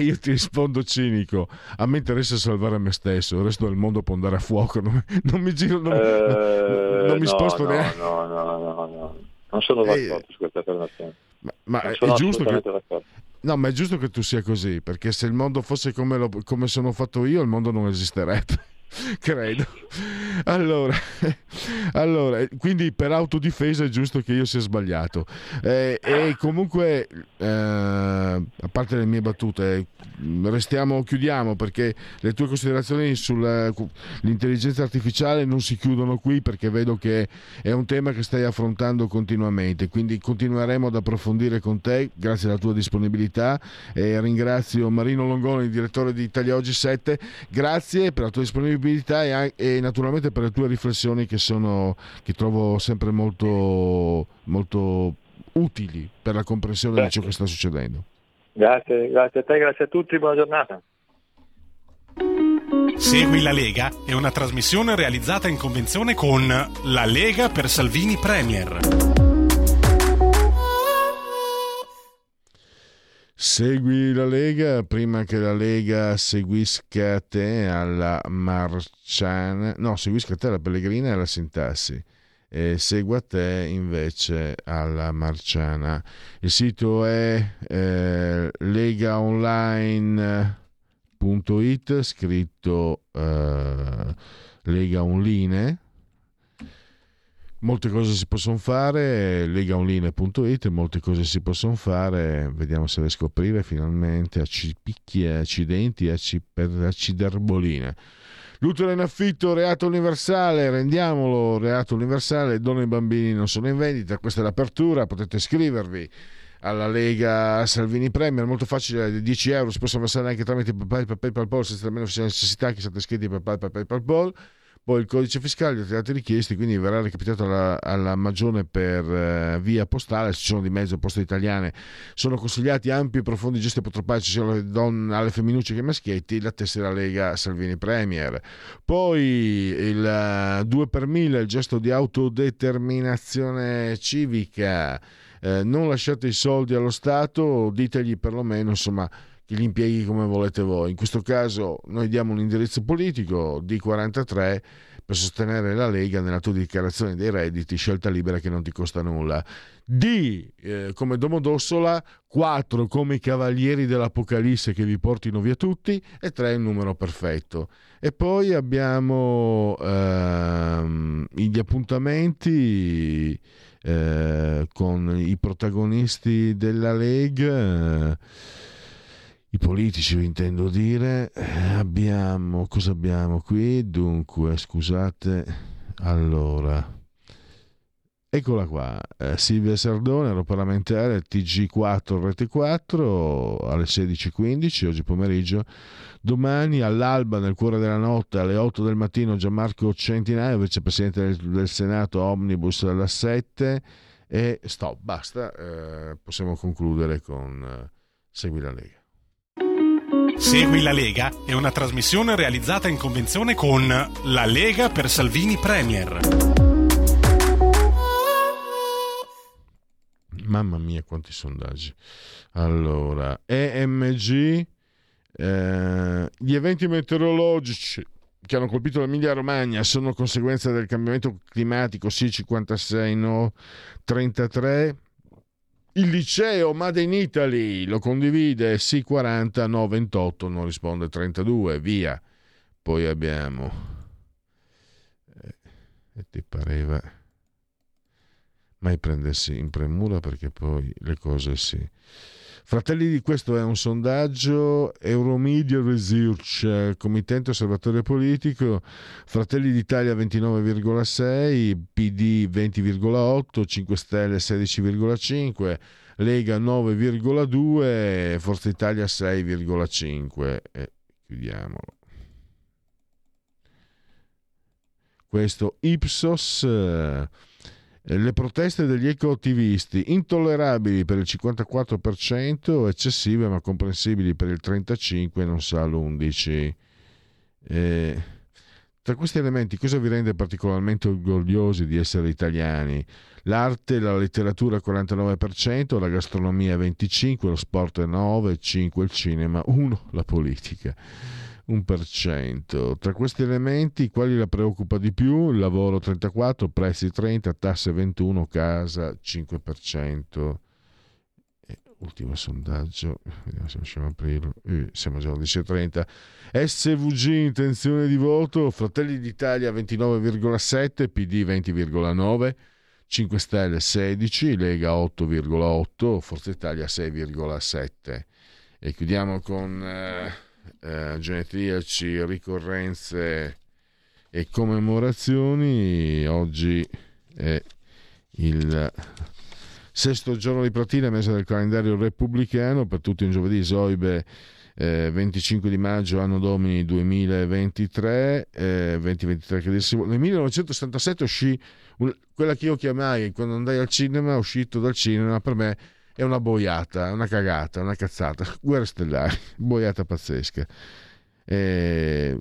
E io ti rispondo cinico a me interessa salvare me stesso il resto del mondo può andare a fuoco non, non mi giro non, Eh, non mi no, sposto no, neanche No, no, no, no. Non sono Eh, d'accordo su questa affermazione. ma, ma è giusto che. No, ma è giusto che tu sia così, perché se il mondo fosse come, lo- come sono fatto io, il mondo non esisterebbe. credo. Allora, allora, quindi per autodifesa è giusto che io sia sbagliato. Eh, e comunque, eh, a parte le mie battute, restiamo, chiudiamo perché le tue considerazioni sull'intelligenza artificiale non si chiudono qui perché vedo che è un tema che stai affrontando continuamente. Quindi continueremo ad approfondire con te, grazie alla tua disponibilità. E ringrazio Marino Longoni, direttore di Italia Oggi 7. Grazie per la tua disponibilità e, an- e naturalmente per le tue riflessioni che, sono, che trovo sempre molto, molto utili per la comprensione di ciò che sta succedendo. Grazie, grazie a te, grazie a tutti, buona giornata. Segui la Lega è una trasmissione realizzata in convenzione con La Lega per Salvini Premier. Segui la Lega prima che la Lega seguisca te alla Marciana, no, seguisca te alla Pellegrina e alla Sintassi. E segua te invece alla Marciana. Il sito è eh, legaonline.it, scritto eh, Lega Online. Molte cose si possono fare, legaonline.it, molte cose si possono fare, vediamo se riesco a aprire finalmente, acipicchi e accidenti aci- per aciderboline. L'utero in affitto, reato universale, rendiamolo reato universale, donne e bambini non sono in vendita, questa è l'apertura, potete iscrivervi alla Lega Salvini Premier, molto facile, 10 euro, si possono versare anche tramite PayPal, PayPal, PayPal, senza nemmeno necessità che siate iscritti a PayPal, PayPal, PayPal poi il codice fiscale, gli altri richiesti, quindi verrà recapitato alla, alla Magione per eh, via postale, ci sono di mezzo poste italiane, sono consigliati ampi e profondi gesti apotropaici sia alle donne, alle femminucce che ai maschietti, la tessera Lega Salvini Premier. Poi il eh, 2 per 1000, il gesto di autodeterminazione civica, Eh, non lasciate i soldi allo Stato, ditegli perlomeno, insomma, che li impieghi come volete voi. In questo caso noi diamo un indirizzo politico D43 per sostenere la Lega nella tua dichiarazione dei redditi, scelta libera che non ti costa nulla. D eh, come Domodossola, 4 come i cavalieri dell'Apocalisse che vi portino via tutti e 3 il numero perfetto. E poi abbiamo ehm, gli appuntamenti eh, con i protagonisti della Lega. eh, i politici intendo dire Eh, abbiamo cosa abbiamo qui? Dunque scusate allora eccola qua eh, Silvia Sardone europarlamentare TG4 Rete 4 alle 16.15 oggi pomeriggio. Domani all'alba nel cuore della notte alle 8 del mattino Gianmarco Centinaio vicepresidente del, del Senato Omnibus alla 7 e stop basta eh, possiamo concludere con eh, Segui la Lega Segui la Lega è una trasmissione realizzata in convenzione con La Lega per Salvini Premier. Mamma mia, quanti sondaggi. Allora, EMG, eh, gli eventi meteorologici che hanno colpito l'Emilia Romagna sono conseguenza del cambiamento climatico, sì 56, no 33. Il liceo Made in Italy lo condivide, sì 40, no 28, non risponde 32, via. Poi abbiamo... eh, e ti pareva mai prendersi in premura perché poi le cose si... Fratelli di questo è un sondaggio Euromedia Research, Committente Osservatorio Politico, Fratelli d'Italia 29,6, PD 20,8, 5 Stelle 16,5, Lega 9,2, Forza Italia 6,5. E chiudiamolo. Questo Ipsos... eh, le proteste degli eco-attivisti intollerabili per il 54%, eccessive ma comprensibili per il 35% non sa l'11%. Eh, tra questi elementi cosa vi rende particolarmente orgogliosi di essere italiani? L'arte, la letteratura 49%, la gastronomia 25%, lo sport 9%, 5% il cinema, 1% la politica. 1%. Tra questi elementi, quali la preoccupa di più? Lavoro 34, prezzi 30, tasse 21, casa 5%. Eh, ultimo sondaggio, vediamo se riusciamo a aprirlo. Eh, siamo già alle 10.30. SVG intenzione di voto, Fratelli d'Italia 29,7, PD 20,9, 5 Stelle 16, Lega 8,8, Forza Italia 6,7. E chiudiamo con eh, eh, genetriaci, ricorrenze e commemorazioni. Oggi è il sesto giorno di Platina, mese del calendario repubblicano, per tutti un giovedì Zoibe eh, 25 di maggio, anno domini 2023, eh, 2023 che dir Nel 1977 uscì un- quella che io chiamai quando andai al cinema, uscito dal cinema, per me è una boiata, una cagata, una cazzata. Guerre stellari, boiata pazzesca. Eh,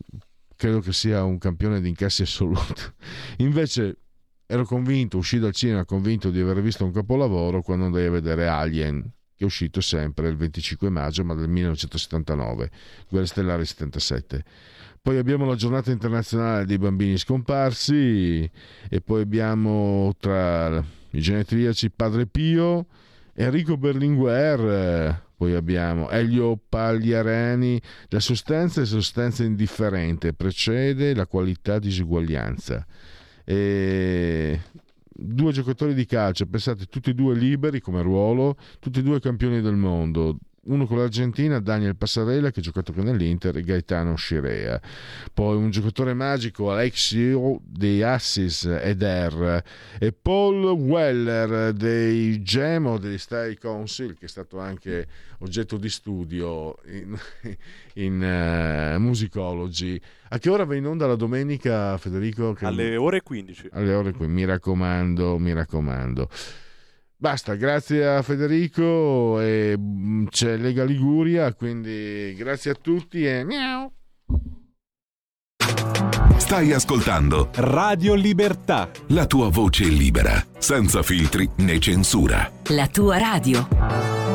credo che sia un campione di incassi assoluto. Invece ero convinto, uscì dal cinema convinto di aver visto un capolavoro quando andai a vedere Alien, che è uscito sempre il 25 maggio, ma del 1979, Guerre Stellari 77. Poi abbiamo la giornata internazionale dei bambini scomparsi e poi abbiamo tra i genetriaci Padre Pio, Enrico Berlinguer, eh, poi abbiamo Elio Pagliareni, la sostanza è sostanza indifferente, precede la qualità disuguaglianza. E due giocatori di calcio, pensate, tutti e due liberi come ruolo, tutti e due campioni del mondo. Uno con l'Argentina, Daniel Passarella, che ha giocato con l'Inter, e Gaetano Scirea. Poi un giocatore magico, Alexio De Assis Eder, e Paul Weller dei Gemo degli Style Council, che è stato anche oggetto di studio in, in eh, musicology. A che ora va in onda la domenica, Federico? Che- Alle ore 15. alle ore qui, mi raccomando, mi raccomando. Basta, grazie a Federico e mm, c'è Lega Liguria, quindi grazie a tutti e miau. Stai ascoltando Radio Libertà. la tua voce libera, senza filtri né censura. La tua radio.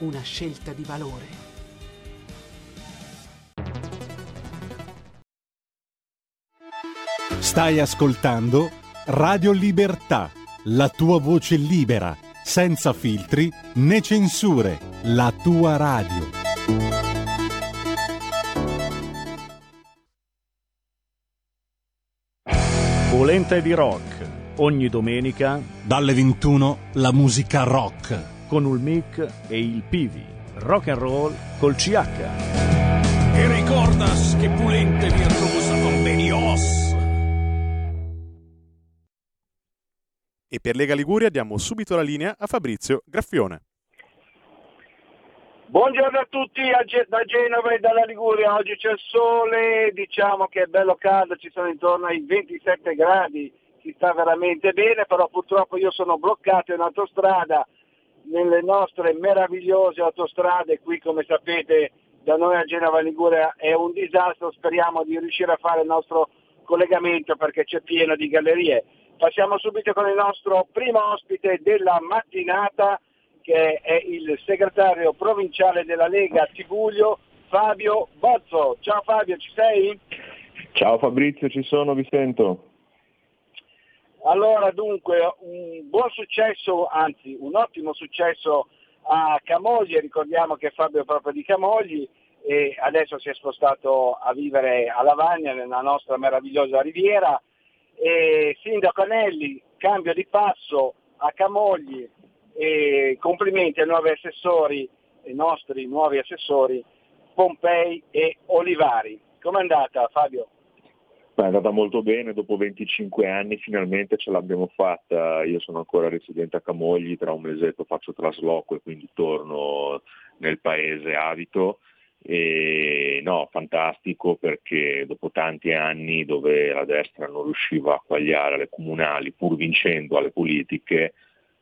una scelta di valore. Stai ascoltando Radio Libertà, la tua voce libera, senza filtri né censure, la tua radio. Polenta di rock. Ogni domenica Dalle 21 la musica rock. Con il mic e il Pivi. Rock and roll col CH. E ricordas che pulente virtuosa convenios. E per Lega Liguria diamo subito la linea a Fabrizio Graffione. Buongiorno a tutti a Ge- da Genova e dalla Liguria, oggi c'è il sole, diciamo che è bello caldo, ci sono intorno ai 27 gradi, si sta veramente bene, però purtroppo io sono bloccato in autostrada nelle nostre meravigliose autostrade, qui come sapete da noi a Genova Liguria è un disastro, speriamo di riuscire a fare il nostro collegamento perché c'è pieno di gallerie. Passiamo subito con il nostro primo ospite della mattinata che è il segretario provinciale della Lega Tibulio, Fabio Bozzo. Ciao Fabio, ci sei? Ciao Fabrizio, ci sono, vi sento. Allora dunque un buon successo, anzi un ottimo successo a Camogli, ricordiamo che Fabio è proprio di Camogli e adesso si è spostato a vivere a Lavagna nella nostra meravigliosa riviera e Sindaco Anelli, cambio di passo a Camogli e complimenti ai nuovi assessori, ai nostri nuovi assessori Pompei e Olivari. Com'è andata Fabio? Beh, è andata molto bene, dopo 25 anni finalmente ce l'abbiamo fatta. Io sono ancora residente a Camogli, tra un mesetto faccio trasloco e quindi torno nel paese abito. E no, fantastico perché dopo tanti anni dove la destra non riusciva a quagliare alle comunali pur vincendo alle politiche,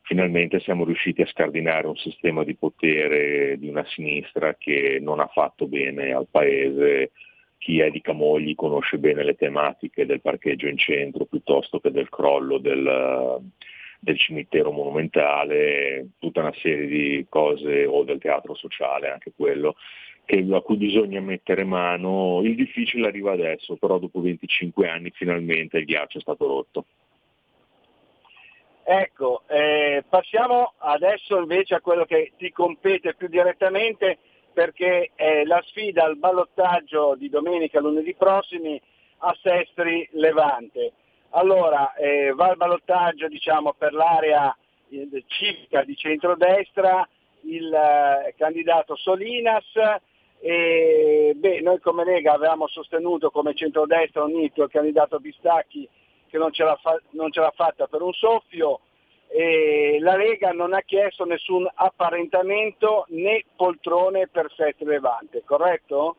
finalmente siamo riusciti a scardinare un sistema di potere di una sinistra che non ha fatto bene al paese. Chi è di Camogli conosce bene le tematiche del parcheggio in centro piuttosto che del crollo del, del cimitero monumentale, tutta una serie di cose, o del teatro sociale, anche quello, che- a cui bisogna mettere mano. Il difficile arriva adesso, però dopo 25 anni finalmente il ghiaccio è stato rotto. Ecco, eh, passiamo adesso invece a quello che ti compete più direttamente perché è la sfida al ballottaggio di domenica lunedì prossimi a Sestri Levante. Allora, eh, va al ballottaggio diciamo, per l'area eh, civica di centrodestra il eh, candidato Solinas e beh, noi come Lega avevamo sostenuto come centrodestra unito il candidato Pistacchi che non ce, l'ha fa- non ce l'ha fatta per un soffio e la Lega non ha chiesto nessun apparentamento né poltrone per Sestri Levante, corretto?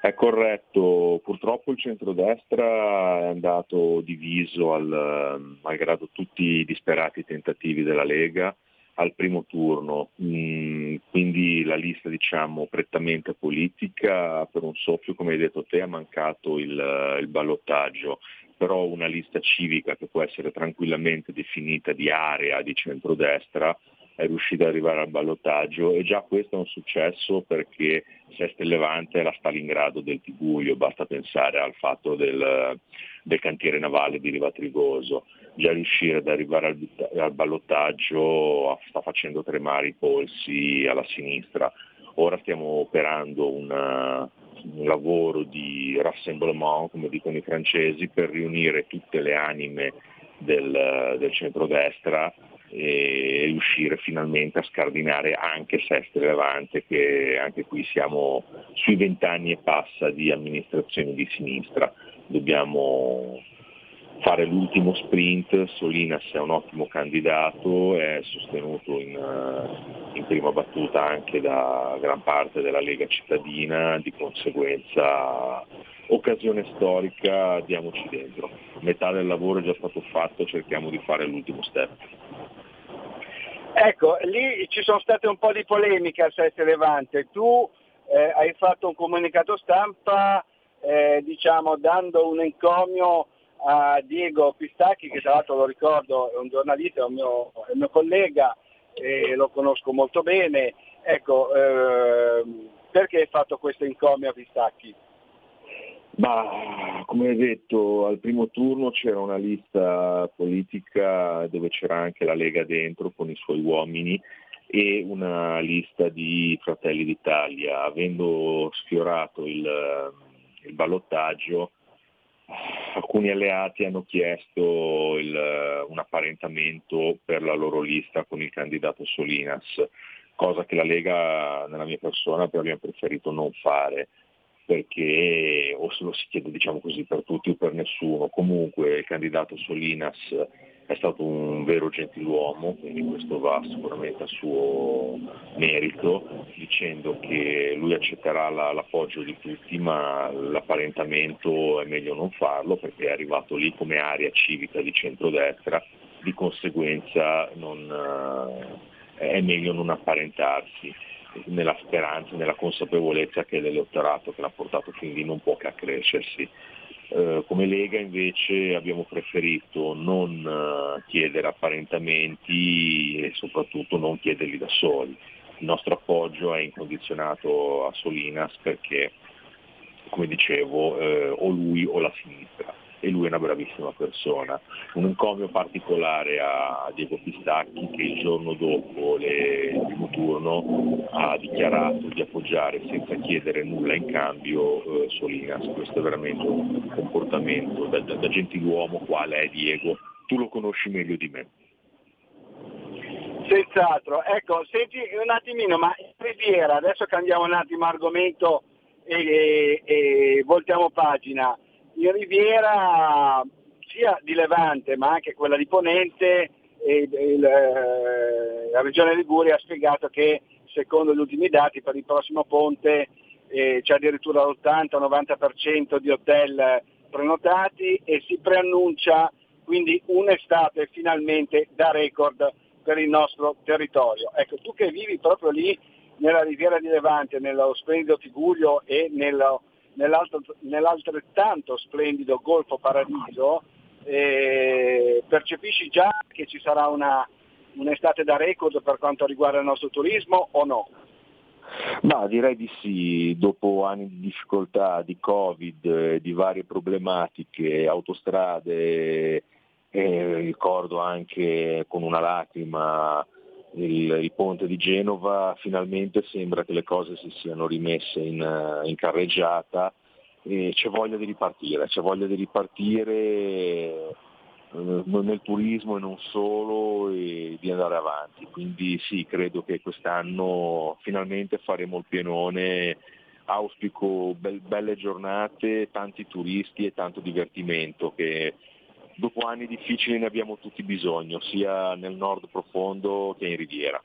È corretto, purtroppo il centrodestra è andato diviso al, malgrado tutti i disperati tentativi della Lega al primo turno, Mm, quindi la lista diciamo prettamente politica per un soffio come hai detto te ha mancato il, il ballottaggio, però una lista civica che può essere tranquillamente definita di area di centrodestra è riuscita ad arrivare al ballottaggio e già questo è un successo perché Seste Levante è Stalingrado del Tiguglio, basta pensare al fatto del, del cantiere navale di Riva Trigoso. Già riuscire ad arrivare al, al ballottaggio sta facendo tremare i polsi alla sinistra. Ora stiamo operando una- un lavoro di rassemblement, come dicono i francesi, per riunire tutte le anime del, del centrodestra e riuscire finalmente a scardinare anche Seste Levante, che anche qui siamo sui vent'anni e passa di amministrazione di sinistra. Dobbiamo fare l'ultimo sprint, Solinas è un ottimo candidato, è sostenuto in, eh, in prima battuta anche da gran parte della Lega cittadina, di conseguenza occasione storica, diamoci dentro. Metà del lavoro è già stato fatto, cerchiamo di fare l'ultimo step. Ecco, lì ci sono state un po' di polemiche al Sette Levante. Tu eh, hai fatto un comunicato stampa, eh, diciamo, dando un encomio a Diego Pistacchi, che tra l'altro lo ricordo è un giornalista, è un mio, è un mio collega e lo conosco molto bene. Ecco, ehm, perché hai fatto questo encomio a Pistacchi? Ma come hai detto, al primo turno c'era una lista politica dove c'era anche la Lega dentro con i suoi uomini e una lista di Fratelli d'Italia. Avendo sfiorato il, il ballottaggio, alcuni alleati hanno chiesto il- un apparentamento per la loro lista con il candidato Solinas, cosa che la Lega nella mia persona abbiamo preferito non fare perché o se lo si chiede diciamo così per tutti o per nessuno. Comunque il candidato Solinas è stato un vero gentiluomo, quindi questo va sicuramente a suo merito, dicendo che lui accetterà la- l'appoggio di tutti, ma l'apparentamento è meglio non farlo perché è arrivato lì come area civica di centrodestra, di conseguenza non, eh, è meglio non apparentarsi nella speranza, nella consapevolezza che l'elettorato che l'ha portato fin lì non può che accrescersi. Eh, come Lega invece abbiamo preferito non eh, chiedere apparentamenti e soprattutto non chiederli da soli. Il nostro appoggio è incondizionato a Solinas perché, come dicevo, eh, o lui o la sinistra e lui è una bravissima persona. Un encomio particolare a Diego Pistacchi che il giorno dopo le- il primo turno ha dichiarato di appoggiare senza chiedere nulla in cambio eh, Solinas. Questo è veramente un comportamento da, da- da gentiluomo quale è Diego. Tu lo conosci meglio di me. Senz'altro. Ecco, senti un attimino, ma Riviera, adesso cambiamo un attimo argomento e, e- e voltiamo pagina. In Riviera, sia di Levante ma anche quella di Ponente, e- e eh, la Regione Liguria ha spiegato che secondo gli ultimi dati per il prossimo ponte eh, c'è addirittura l'80-90% di hotel prenotati e si preannuncia quindi un'estate finalmente da record per il nostro territorio. Ecco, tu che vivi proprio lì nella Riviera di Levante, nello splendido Tigullio e nello- nell'altrettanto splendido Golfo Paradiso, eh, percepisci già che ci sarà una, un'estate da record per quanto riguarda il nostro turismo o no? Ma direi di sì, dopo anni di difficoltà, di Covid, di varie problematiche, autostrade, eh, ricordo anche con una lacrima il, il ponte di Genova, finalmente sembra che le cose si siano rimesse in, eh, in carreggiata e c'è voglia di ripartire, c'è voglia di ripartire eh, nel turismo e non solo e di andare avanti. Quindi sì, credo che quest'anno finalmente faremo il pienone, auspico bel- belle giornate, tanti turisti e tanto divertimento che dopo anni difficili ne abbiamo tutti bisogno, sia nel nord profondo che in riviera.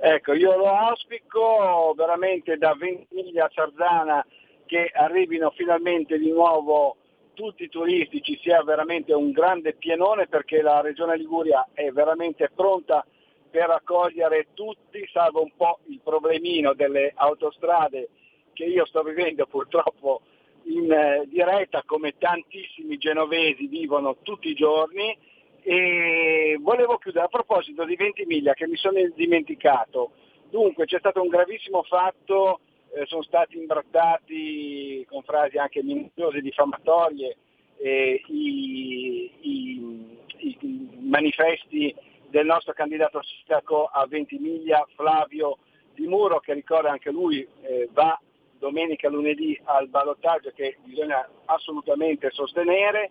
Ecco, io lo auspico veramente da Ventimiglia a Sarzana che arrivino finalmente di nuovo tutti i turisti, ci sia veramente un grande pienone perché la Regione Liguria è veramente pronta per accogliere tutti, salvo un po' il problemino delle autostrade che io sto vivendo purtroppo in eh, diretta come tantissimi genovesi vivono tutti i giorni e volevo chiudere a proposito di Ventimiglia che mi sono dimenticato. Dunque c'è stato un gravissimo fatto, eh, sono stati imbrattati con frasi anche minutiose diffamatorie eh, i, i- i manifesti del nostro candidato sindaco a Ventimiglia Flavio Di Muro che ricorda anche lui eh, va domenica lunedì al ballottaggio che bisogna assolutamente sostenere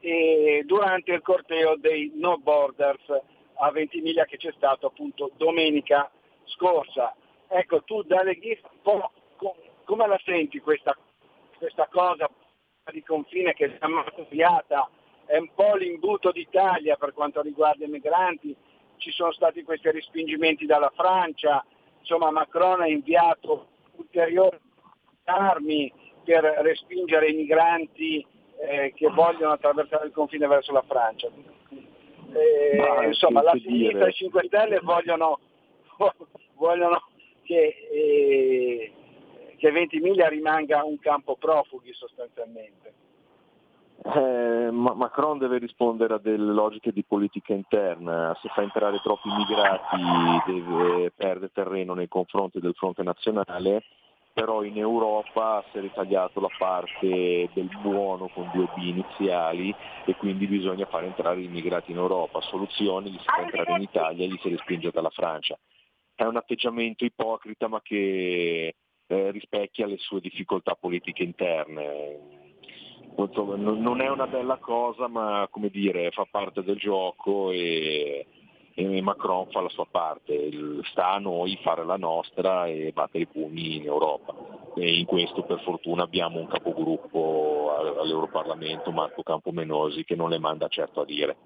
e durante il corteo dei No Borders a Ventimiglia che c'è stato appunto domenica scorsa. Ecco, tu da leghista come la senti questa, questa cosa di confine che si è ammogliata? È un po' l'imbuto d'Italia per quanto riguarda i migranti, ci sono stati questi respingimenti dalla Francia, insomma Macron ha inviato ulteriori armi per respingere i migranti eh, che vogliono attraversare il confine verso la Francia. Eh, Ma, insomma, la sinistra e i 5 Stelle vogliono, vogliono che, eh, che Ventimiglia rimanga un campo profughi sostanzialmente. Eh, Ma- Macron deve rispondere a delle logiche di politica interna, se fa entrare troppi immigrati deve perdere terreno nei confronti del fronte nazionale, però in Europa si è ritagliato la parte del buono con due B iniziali e quindi bisogna far entrare gli immigrati in Europa, soluzioni, li si fa entrare in Italia e li si respinge dalla Francia. È un atteggiamento ipocrita ma che eh, rispecchia le sue difficoltà politiche interne non è una bella cosa, ma come dire, fa parte del gioco e, e Macron fa la sua parte. Sta a noi fare la nostra e battere i pugni in Europa. E in questo per fortuna abbiamo un capogruppo al- all'Europarlamento, Marco Campomenosi, che non le manda certo a dire.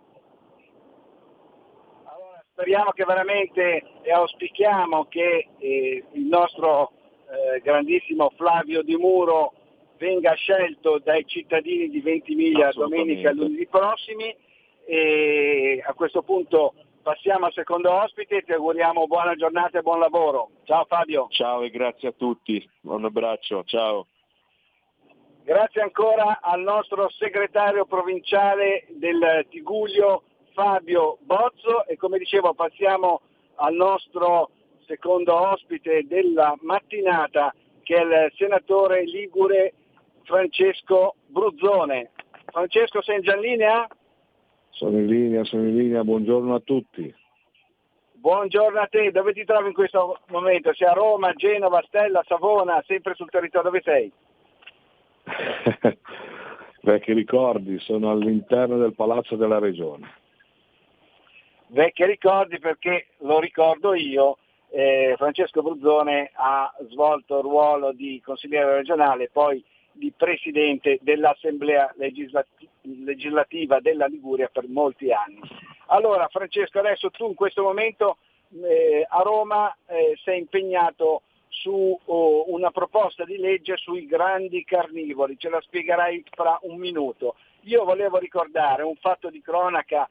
Speriamo che veramente e auspichiamo che eh, il nostro eh, grandissimo Flavio Di Muro venga scelto dai cittadini di Ventimiglia domenica e lunedì prossimi e a questo punto passiamo al secondo ospite e ti auguriamo buona giornata e buon lavoro. Ciao Fabio. Ciao e grazie a tutti, un abbraccio, ciao. Grazie ancora al nostro segretario provinciale del Tiguglio Fabio Bozzo e come dicevo passiamo al nostro secondo ospite della mattinata che è il senatore Ligure Francesco Bruzzone. Francesco sei già in linea? Sono in linea, sono in linea, buongiorno a tutti. Buongiorno a te, dove ti trovi in questo momento? Sei a Roma, Genova, Stella, Savona, sempre sul territorio, dove sei? Vecchi ricordi, sono all'interno del Palazzo della Regione. vecchi ricordi perché lo ricordo io, eh, Francesco Bruzzone ha svolto il ruolo di consigliere regionale poi di presidente dell'Assemblea legislati- legislativa della Liguria per molti anni. Allora Francesco, adesso tu in questo momento eh, a Roma eh, sei impegnato su oh, una proposta di legge sui grandi carnivori, ce la spiegherai fra un minuto. Io volevo ricordare un fatto di cronaca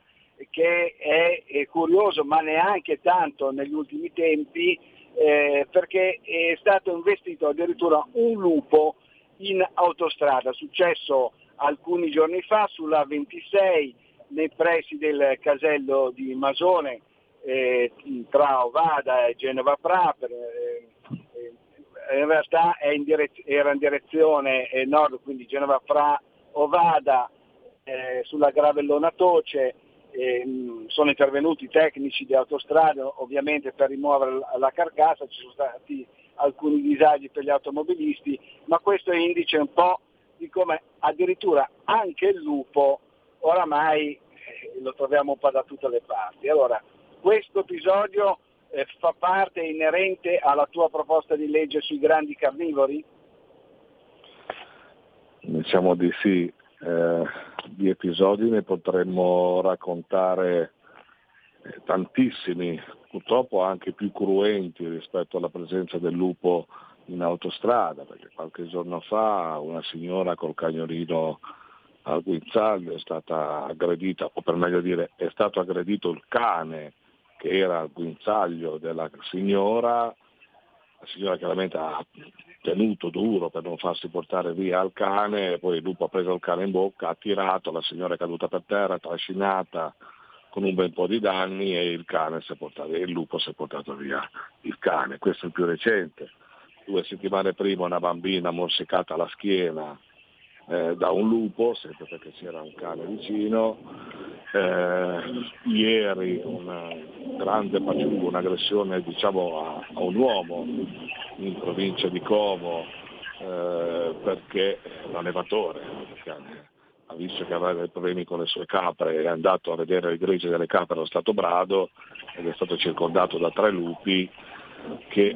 che è, è curioso, ma neanche tanto negli ultimi tempi, eh, perché è stato investito addirittura un lupo in autostrada, successo alcuni giorni fa sulla 26 nei pressi del casello di Masone eh, tra Ovada e Genova Praper. eh, in realtà in direz- era in direzione eh, nord, quindi Genova Fra Ovada eh, sulla Gravellona Toce. mh, sono intervenuti tecnici di autostrada ovviamente per rimuovere la carcassa, ci sono stati alcuni disagi per gli automobilisti, ma questo è indice un po' di come addirittura anche il lupo oramai eh, lo troviamo un po' da tutte le parti. Allora, questo episodio eh, fa parte inerente alla tua proposta di legge sui grandi carnivori? Diciamo di sì, eh, di episodi ne potremmo raccontare tantissimi, purtroppo anche più cruenti rispetto alla presenza del lupo in autostrada, perché qualche giorno fa una signora col cagnolino al guinzaglio è stata aggredita, o per meglio dire è stato aggredito il cane che era al guinzaglio della signora, la signora chiaramente ha tenuto duro per non farsi portare via al cane, poi il lupo ha preso il cane in bocca, ha tirato, la signora è caduta per terra, trascinata con un bel po' di danni e il, portato, il lupo si è portato via il cane. Questo è il più recente. Due settimane prima una bambina morsicata alla schiena eh, da un lupo, sempre perché c'era un cane vicino. Eh, ieri una grande paciuga, un'aggressione diciamo, a, a un uomo in provincia di Como eh, perché l'allevatore perché ha visto che aveva dei problemi con le sue capre, è andato a vedere il gregge delle capre allo Stato Brado ed è stato circondato da tre lupi che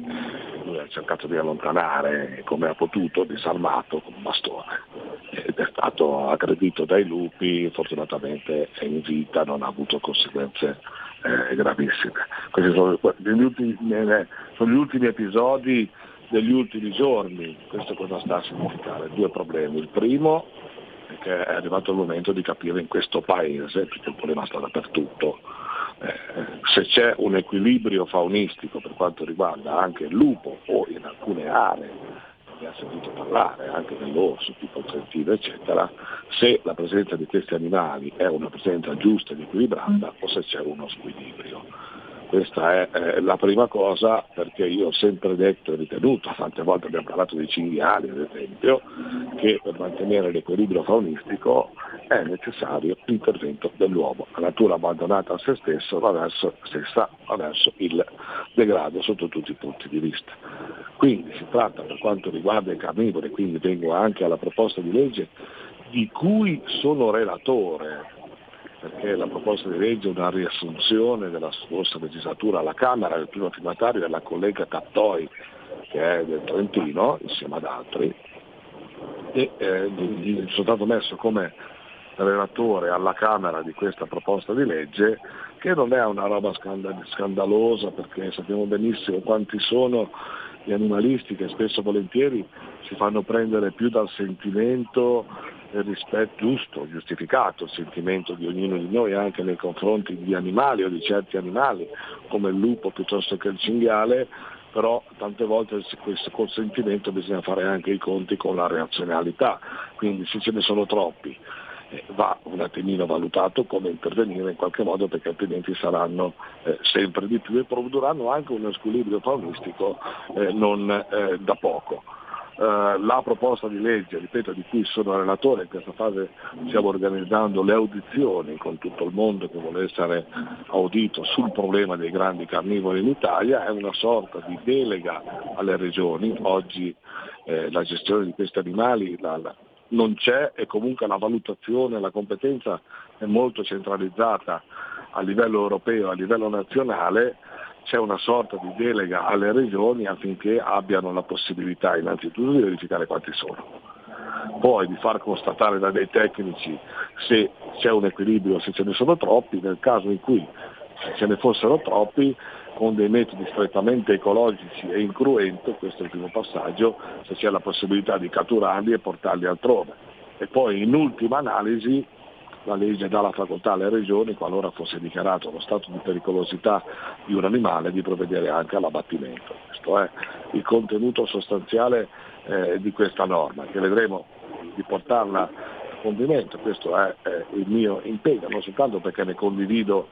lui ha cercato di allontanare come ha potuto, disarmato con un bastone ed è stato aggredito dai lupi, fortunatamente è in vita, non ha avuto conseguenze eh, gravissime. Questi sono gli, ultimi, sono gli ultimi episodi degli ultimi giorni, questo cosa sta a significare? Due problemi. Il primo che è arrivato il momento di capire in questo paese, perché il problema sta dappertutto, eh, se c'è un equilibrio faunistico per quanto riguarda anche il lupo o in alcune aree, ne ha sentito parlare anche dell'orso, tipo il Trentino, eccetera, se la presenza di questi animali è una presenza giusta ed equilibrata o se c'è uno squilibrio. Questa è eh, la prima cosa perché io ho sempre detto e ritenuto, tante volte abbiamo parlato dei cinghiali ad esempio, che per mantenere l'equilibrio faunistico è necessario l'intervento dell'uomo. La natura abbandonata a se stesso va verso, stessa va verso il degrado sotto tutti i punti di vista. Quindi si tratta per quanto riguarda i carnivori, quindi vengo anche alla proposta di legge di cui sono relatore, perché la proposta di legge è una riassunzione della scorsa legislatura alla Camera, il primo firmatario è la collega Cattoi, che è del Trentino, insieme ad altri, e eh, sono stato messo come relatore alla Camera di questa proposta di legge, che non è una roba scandal- scandalosa, perché sappiamo benissimo quanti sono gli animalisti che spesso e volentieri si fanno prendere più dal sentimento rispetto giusto, giustificato, il sentimento di ognuno di noi anche nei confronti di animali o di certi animali, come il lupo piuttosto che il cinghiale, però tante volte questo col sentimento bisogna fare anche i conti con la reazionalità, quindi se ce ne sono troppi eh, va un attimino valutato come intervenire in qualche modo perché altrimenti saranno eh, sempre di più e produrranno anche uno squilibrio faunistico eh, non eh, da poco. Eh, la proposta di legge, ripeto, di cui sono relatore, in questa fase stiamo organizzando le audizioni con tutto il mondo che vuole essere audito sul problema dei grandi carnivori in Italia, è una sorta di delega alle regioni, oggi eh, la gestione di questi animali la, la, non c'è e comunque la valutazione, la competenza è molto centralizzata a livello europeo, a livello nazionale, c'è una sorta di delega alle regioni affinché abbiano la possibilità innanzitutto di verificare quanti sono, poi di far constatare da dei tecnici se c'è un equilibrio, se ce ne sono troppi, nel caso in cui ce ne fossero troppi, con dei metodi strettamente ecologici e incruento, questo è il primo passaggio, se c'è la possibilità di catturarli e portarli altrove. E poi in ultima analisi la legge dà la facoltà alle regioni, qualora fosse dichiarato lo stato di pericolosità di un animale, di provvedere anche all'abbattimento. Questo è il contenuto sostanziale eh, di questa norma, che vedremo di portarla a compimento, questo è eh, il mio impegno, non soltanto perché ne condivido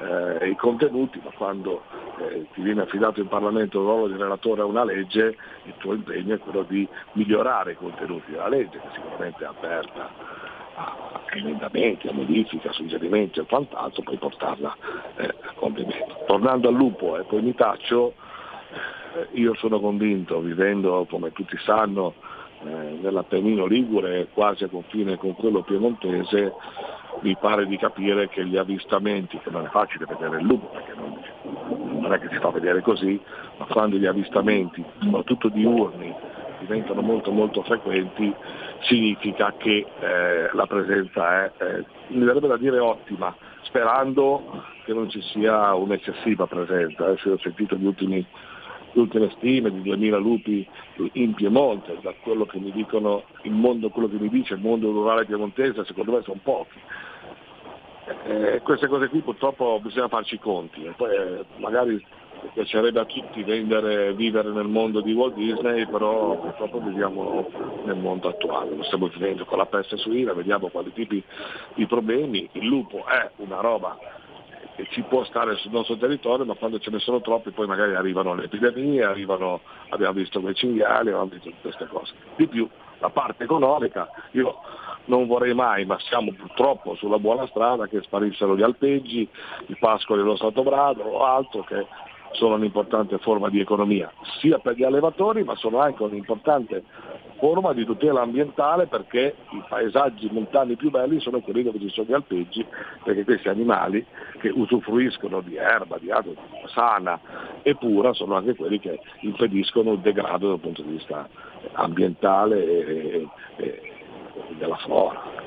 eh, i contenuti, ma quando eh, ti viene affidato in Parlamento il ruolo di relatore a una legge, il tuo impegno è quello di migliorare i contenuti della legge, che sicuramente è aperta a emendamenti, a modifiche, a suggerimenti e quant'altro, poi portarla eh, a compimento. Tornando al lupo e poi mi taccio, eh, io sono convinto, vivendo come tutti sanno eh, nell'Appennino Ligure quasi a confine con quello piemontese, mi pare di capire che gli avvistamenti, che non è facile vedere il lupo perché non, non è che si fa vedere così, ma quando gli avvistamenti, soprattutto diurni, diventano molto molto frequenti, significa che eh, la presenza è, eh, mi verrebbe da dire ottima, sperando che non ci sia un'eccessiva presenza. Adesso ho sentito gli ultimi le ultime stime di 2000 lupi in Piemonte, da quello che mi dicono il mondo, quello che mi dice il mondo rurale piemontese, secondo me sono pochi. Eh, queste cose qui purtroppo bisogna farci i conti, e poi eh, magari piacerebbe a tutti vendere, vivere nel mondo di Walt Disney, però purtroppo viviamo nel mondo attuale, lo stiamo vivendo con la peste suina, vediamo quali tipi di problemi, il lupo è una roba che ci può stare sul nostro territorio, ma quando ce ne sono troppi poi magari arrivano le epidemie, arrivano, abbiamo visto quei cinghiali, abbiamo visto queste cose. Di più, la parte economica, io non vorrei mai, ma siamo purtroppo sulla buona strada, che sparissero gli alpeggi, i pascoli dello Stato Brado o altro che sono un'importante forma di economia, sia per gli allevatori ma sono anche un'importante forma di tutela ambientale perché i paesaggi montani più belli sono quelli dove ci sono gli alpeggi, perché questi animali che usufruiscono di erba, di acqua sana e pura sono anche quelli che impediscono il degrado dal punto di vista ambientale e, e- e della flora.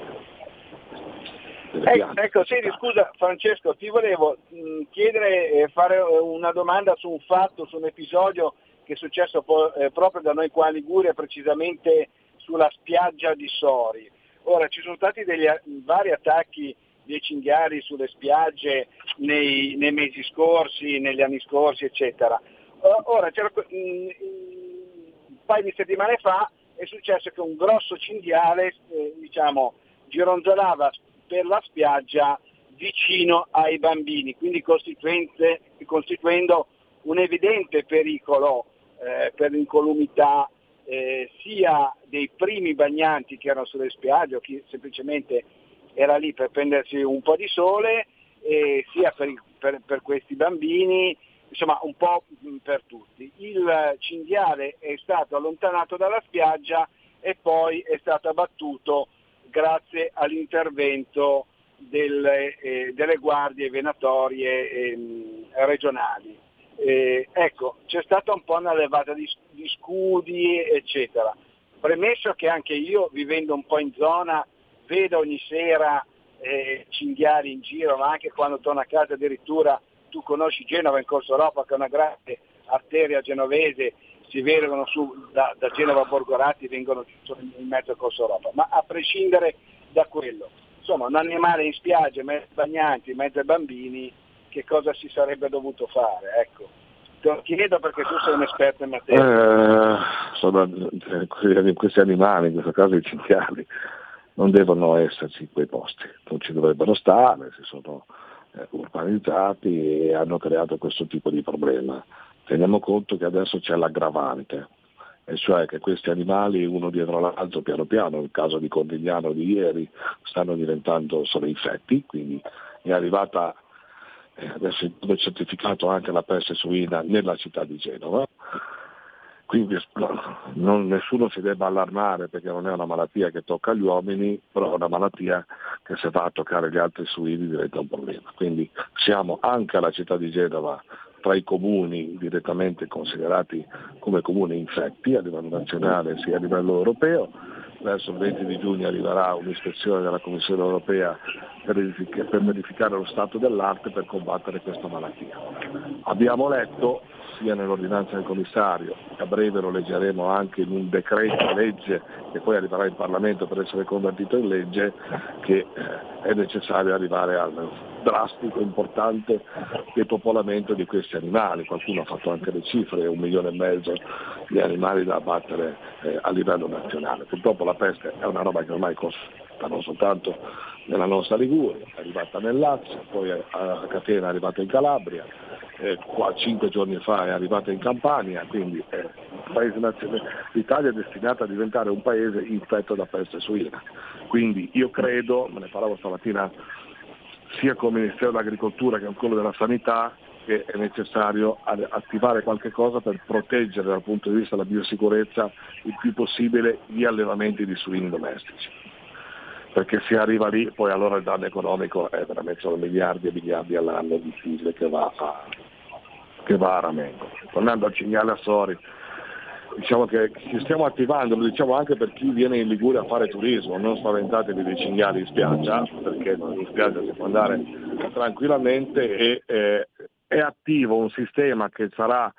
Delle Ecco, senti, scusa Francesco, ti volevo mh, chiedere e fare eh, una domanda su un fatto, su un episodio che è successo po- eh, proprio da noi qua in Liguria, precisamente sulla spiaggia di Sori. Ora, ci sono stati degli a- vari attacchi dei cinghiali sulle spiagge nei, nei mesi scorsi, negli anni scorsi, eccetera. Ora, c'era que- mh, un paio di settimane fa è successo che un grosso cinghiale, eh, diciamo, gironzolava per la spiaggia vicino ai bambini, quindi costituendo un evidente pericolo eh, per l'incolumità eh, sia dei primi bagnanti che erano sulle spiagge o chi semplicemente era lì per prendersi un po' di sole, e sia per, per- per questi bambini, insomma un po' per tutti. Il cinghiale è stato allontanato dalla spiaggia e poi è stato abbattuto grazie all'intervento delle, eh, delle guardie venatorie ehm, regionali. Eh, ecco, c'è stata un po' una levata di, di scudi, eccetera. Premesso che anche io, vivendo un po' in zona, vedo ogni sera eh, cinghiali in giro, ma anche quando torno a casa addirittura tu conosci Genova in Corso Europa che è una grande arteria genovese, si vedono su, da, da Genova a Borgorati vengono in mezzo a Corso Europa, ma a prescindere da quello, insomma un animale in spiaggia, mezzo bagnanti, mezzo bambini, che cosa si sarebbe dovuto fare? Ecco. Te chiedo perché tu sei un esperto in materia. Eh, eh, que- questi animali, in questo caso i cinghiali, non devono esserci in quei posti, non ci dovrebbero stare, si sono eh, urbanizzati e hanno creato questo tipo di problema. Teniamo conto che adesso c'è l'aggravante, e cioè che questi animali uno dietro l'altro piano piano, nel caso di Condigliano di ieri, stanno diventando, sono infetti, quindi è arrivata eh, adesso è certificato anche la peste suina nella città di Genova. Quindi no, non- nessuno si debba allarmare perché non è una malattia che tocca gli uomini, però è una malattia che se va a toccare gli altri suini diventa un problema. Quindi siamo anche alla città di Genova tra i comuni direttamente considerati come comuni infetti a livello nazionale sia a livello europeo. Verso il 20 di giugno arriverà un'ispezione della Commissione europea per verific- per verificare lo stato dell'arte per combattere questa malattia. Abbiamo letto sia nell'ordinanza del commissario, a breve lo leggeremo anche in un decreto legge che poi arriverà in Parlamento per essere convertito in legge, che eh, è necessario arrivare al drastico, importante depopolamento di questi animali. Qualcuno ha fatto anche le cifre, un milione e mezzo di animali da abbattere eh, a livello nazionale. Purtroppo la peste è una roba che ormai costa non soltanto nella nostra Liguria, è arrivata nel Lazio, poi a, Catena è arrivata in Calabria, eh, qua cinque giorni fa è arrivata in Campania, quindi eh, l'Italia è destinata a diventare un paese infetto da peste suina. Quindi io credo, me ne parlavo stamattina sia il Ministero dell'Agricoltura che con quello della Sanità, che è necessario a- attivare qualche cosa per proteggere dal punto di vista della biosicurezza il più possibile gli allevamenti di suini domestici. Perché se arriva lì poi allora il danno economico è veramente sono miliardi e miliardi all'anno di file che va a, che a ramengo. Tornando al cinghiale Assori, diciamo che ci stiamo attivando, lo diciamo anche per chi viene in Liguria a fare turismo, non spaventatevi dei cinghiali in spiaggia, perché in spiaggia si può andare tranquillamente e eh, è attivo un sistema che sarà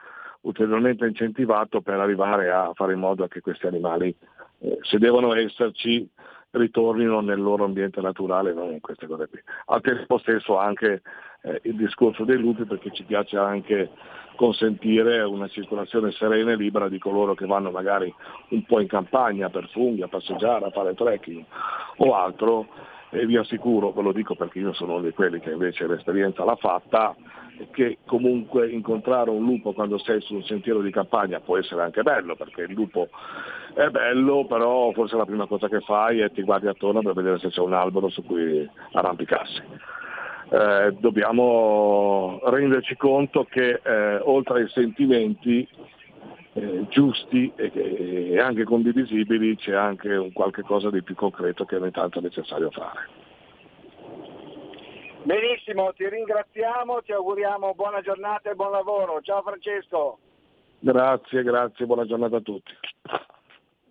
ulteriormente incentivato per arrivare a fare in modo che questi animali, eh, se devono esserci, ritornino nel loro ambiente naturale, non in queste cose qui. Al tempo stesso anche eh, il discorso dei lupi perché ci piace anche consentire una circolazione serena e libera di coloro che vanno magari un po' in campagna per funghi, a passeggiare, a fare trekking o altro e vi assicuro, ve lo dico perché io sono uno di quelli che invece l'esperienza l'ha fatta, che comunque incontrare un lupo quando sei su un sentiero di campagna può essere anche bello, perché il lupo è bello, però forse la prima cosa che fai è ti guardi attorno per vedere se c'è un albero su cui arrampicarsi. Eh, dobbiamo renderci conto che eh, oltre ai sentimenti eh, giusti e, e anche condivisibili c'è anche un qualche cosa di più concreto che ogni tanto è necessario fare. Benissimo, ti ringraziamo, ti auguriamo buona giornata e buon lavoro. Ciao Francesco. Grazie, grazie, buona giornata a tutti.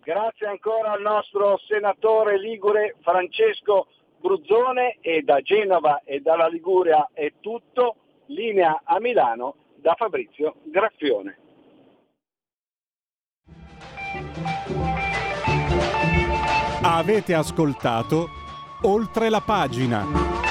Grazie ancora al nostro senatore Ligure Francesco Bruzzone e da Genova e dalla Liguria è tutto. Linea a Milano da Fabrizio Graffione. Avete ascoltato oltre la pagina.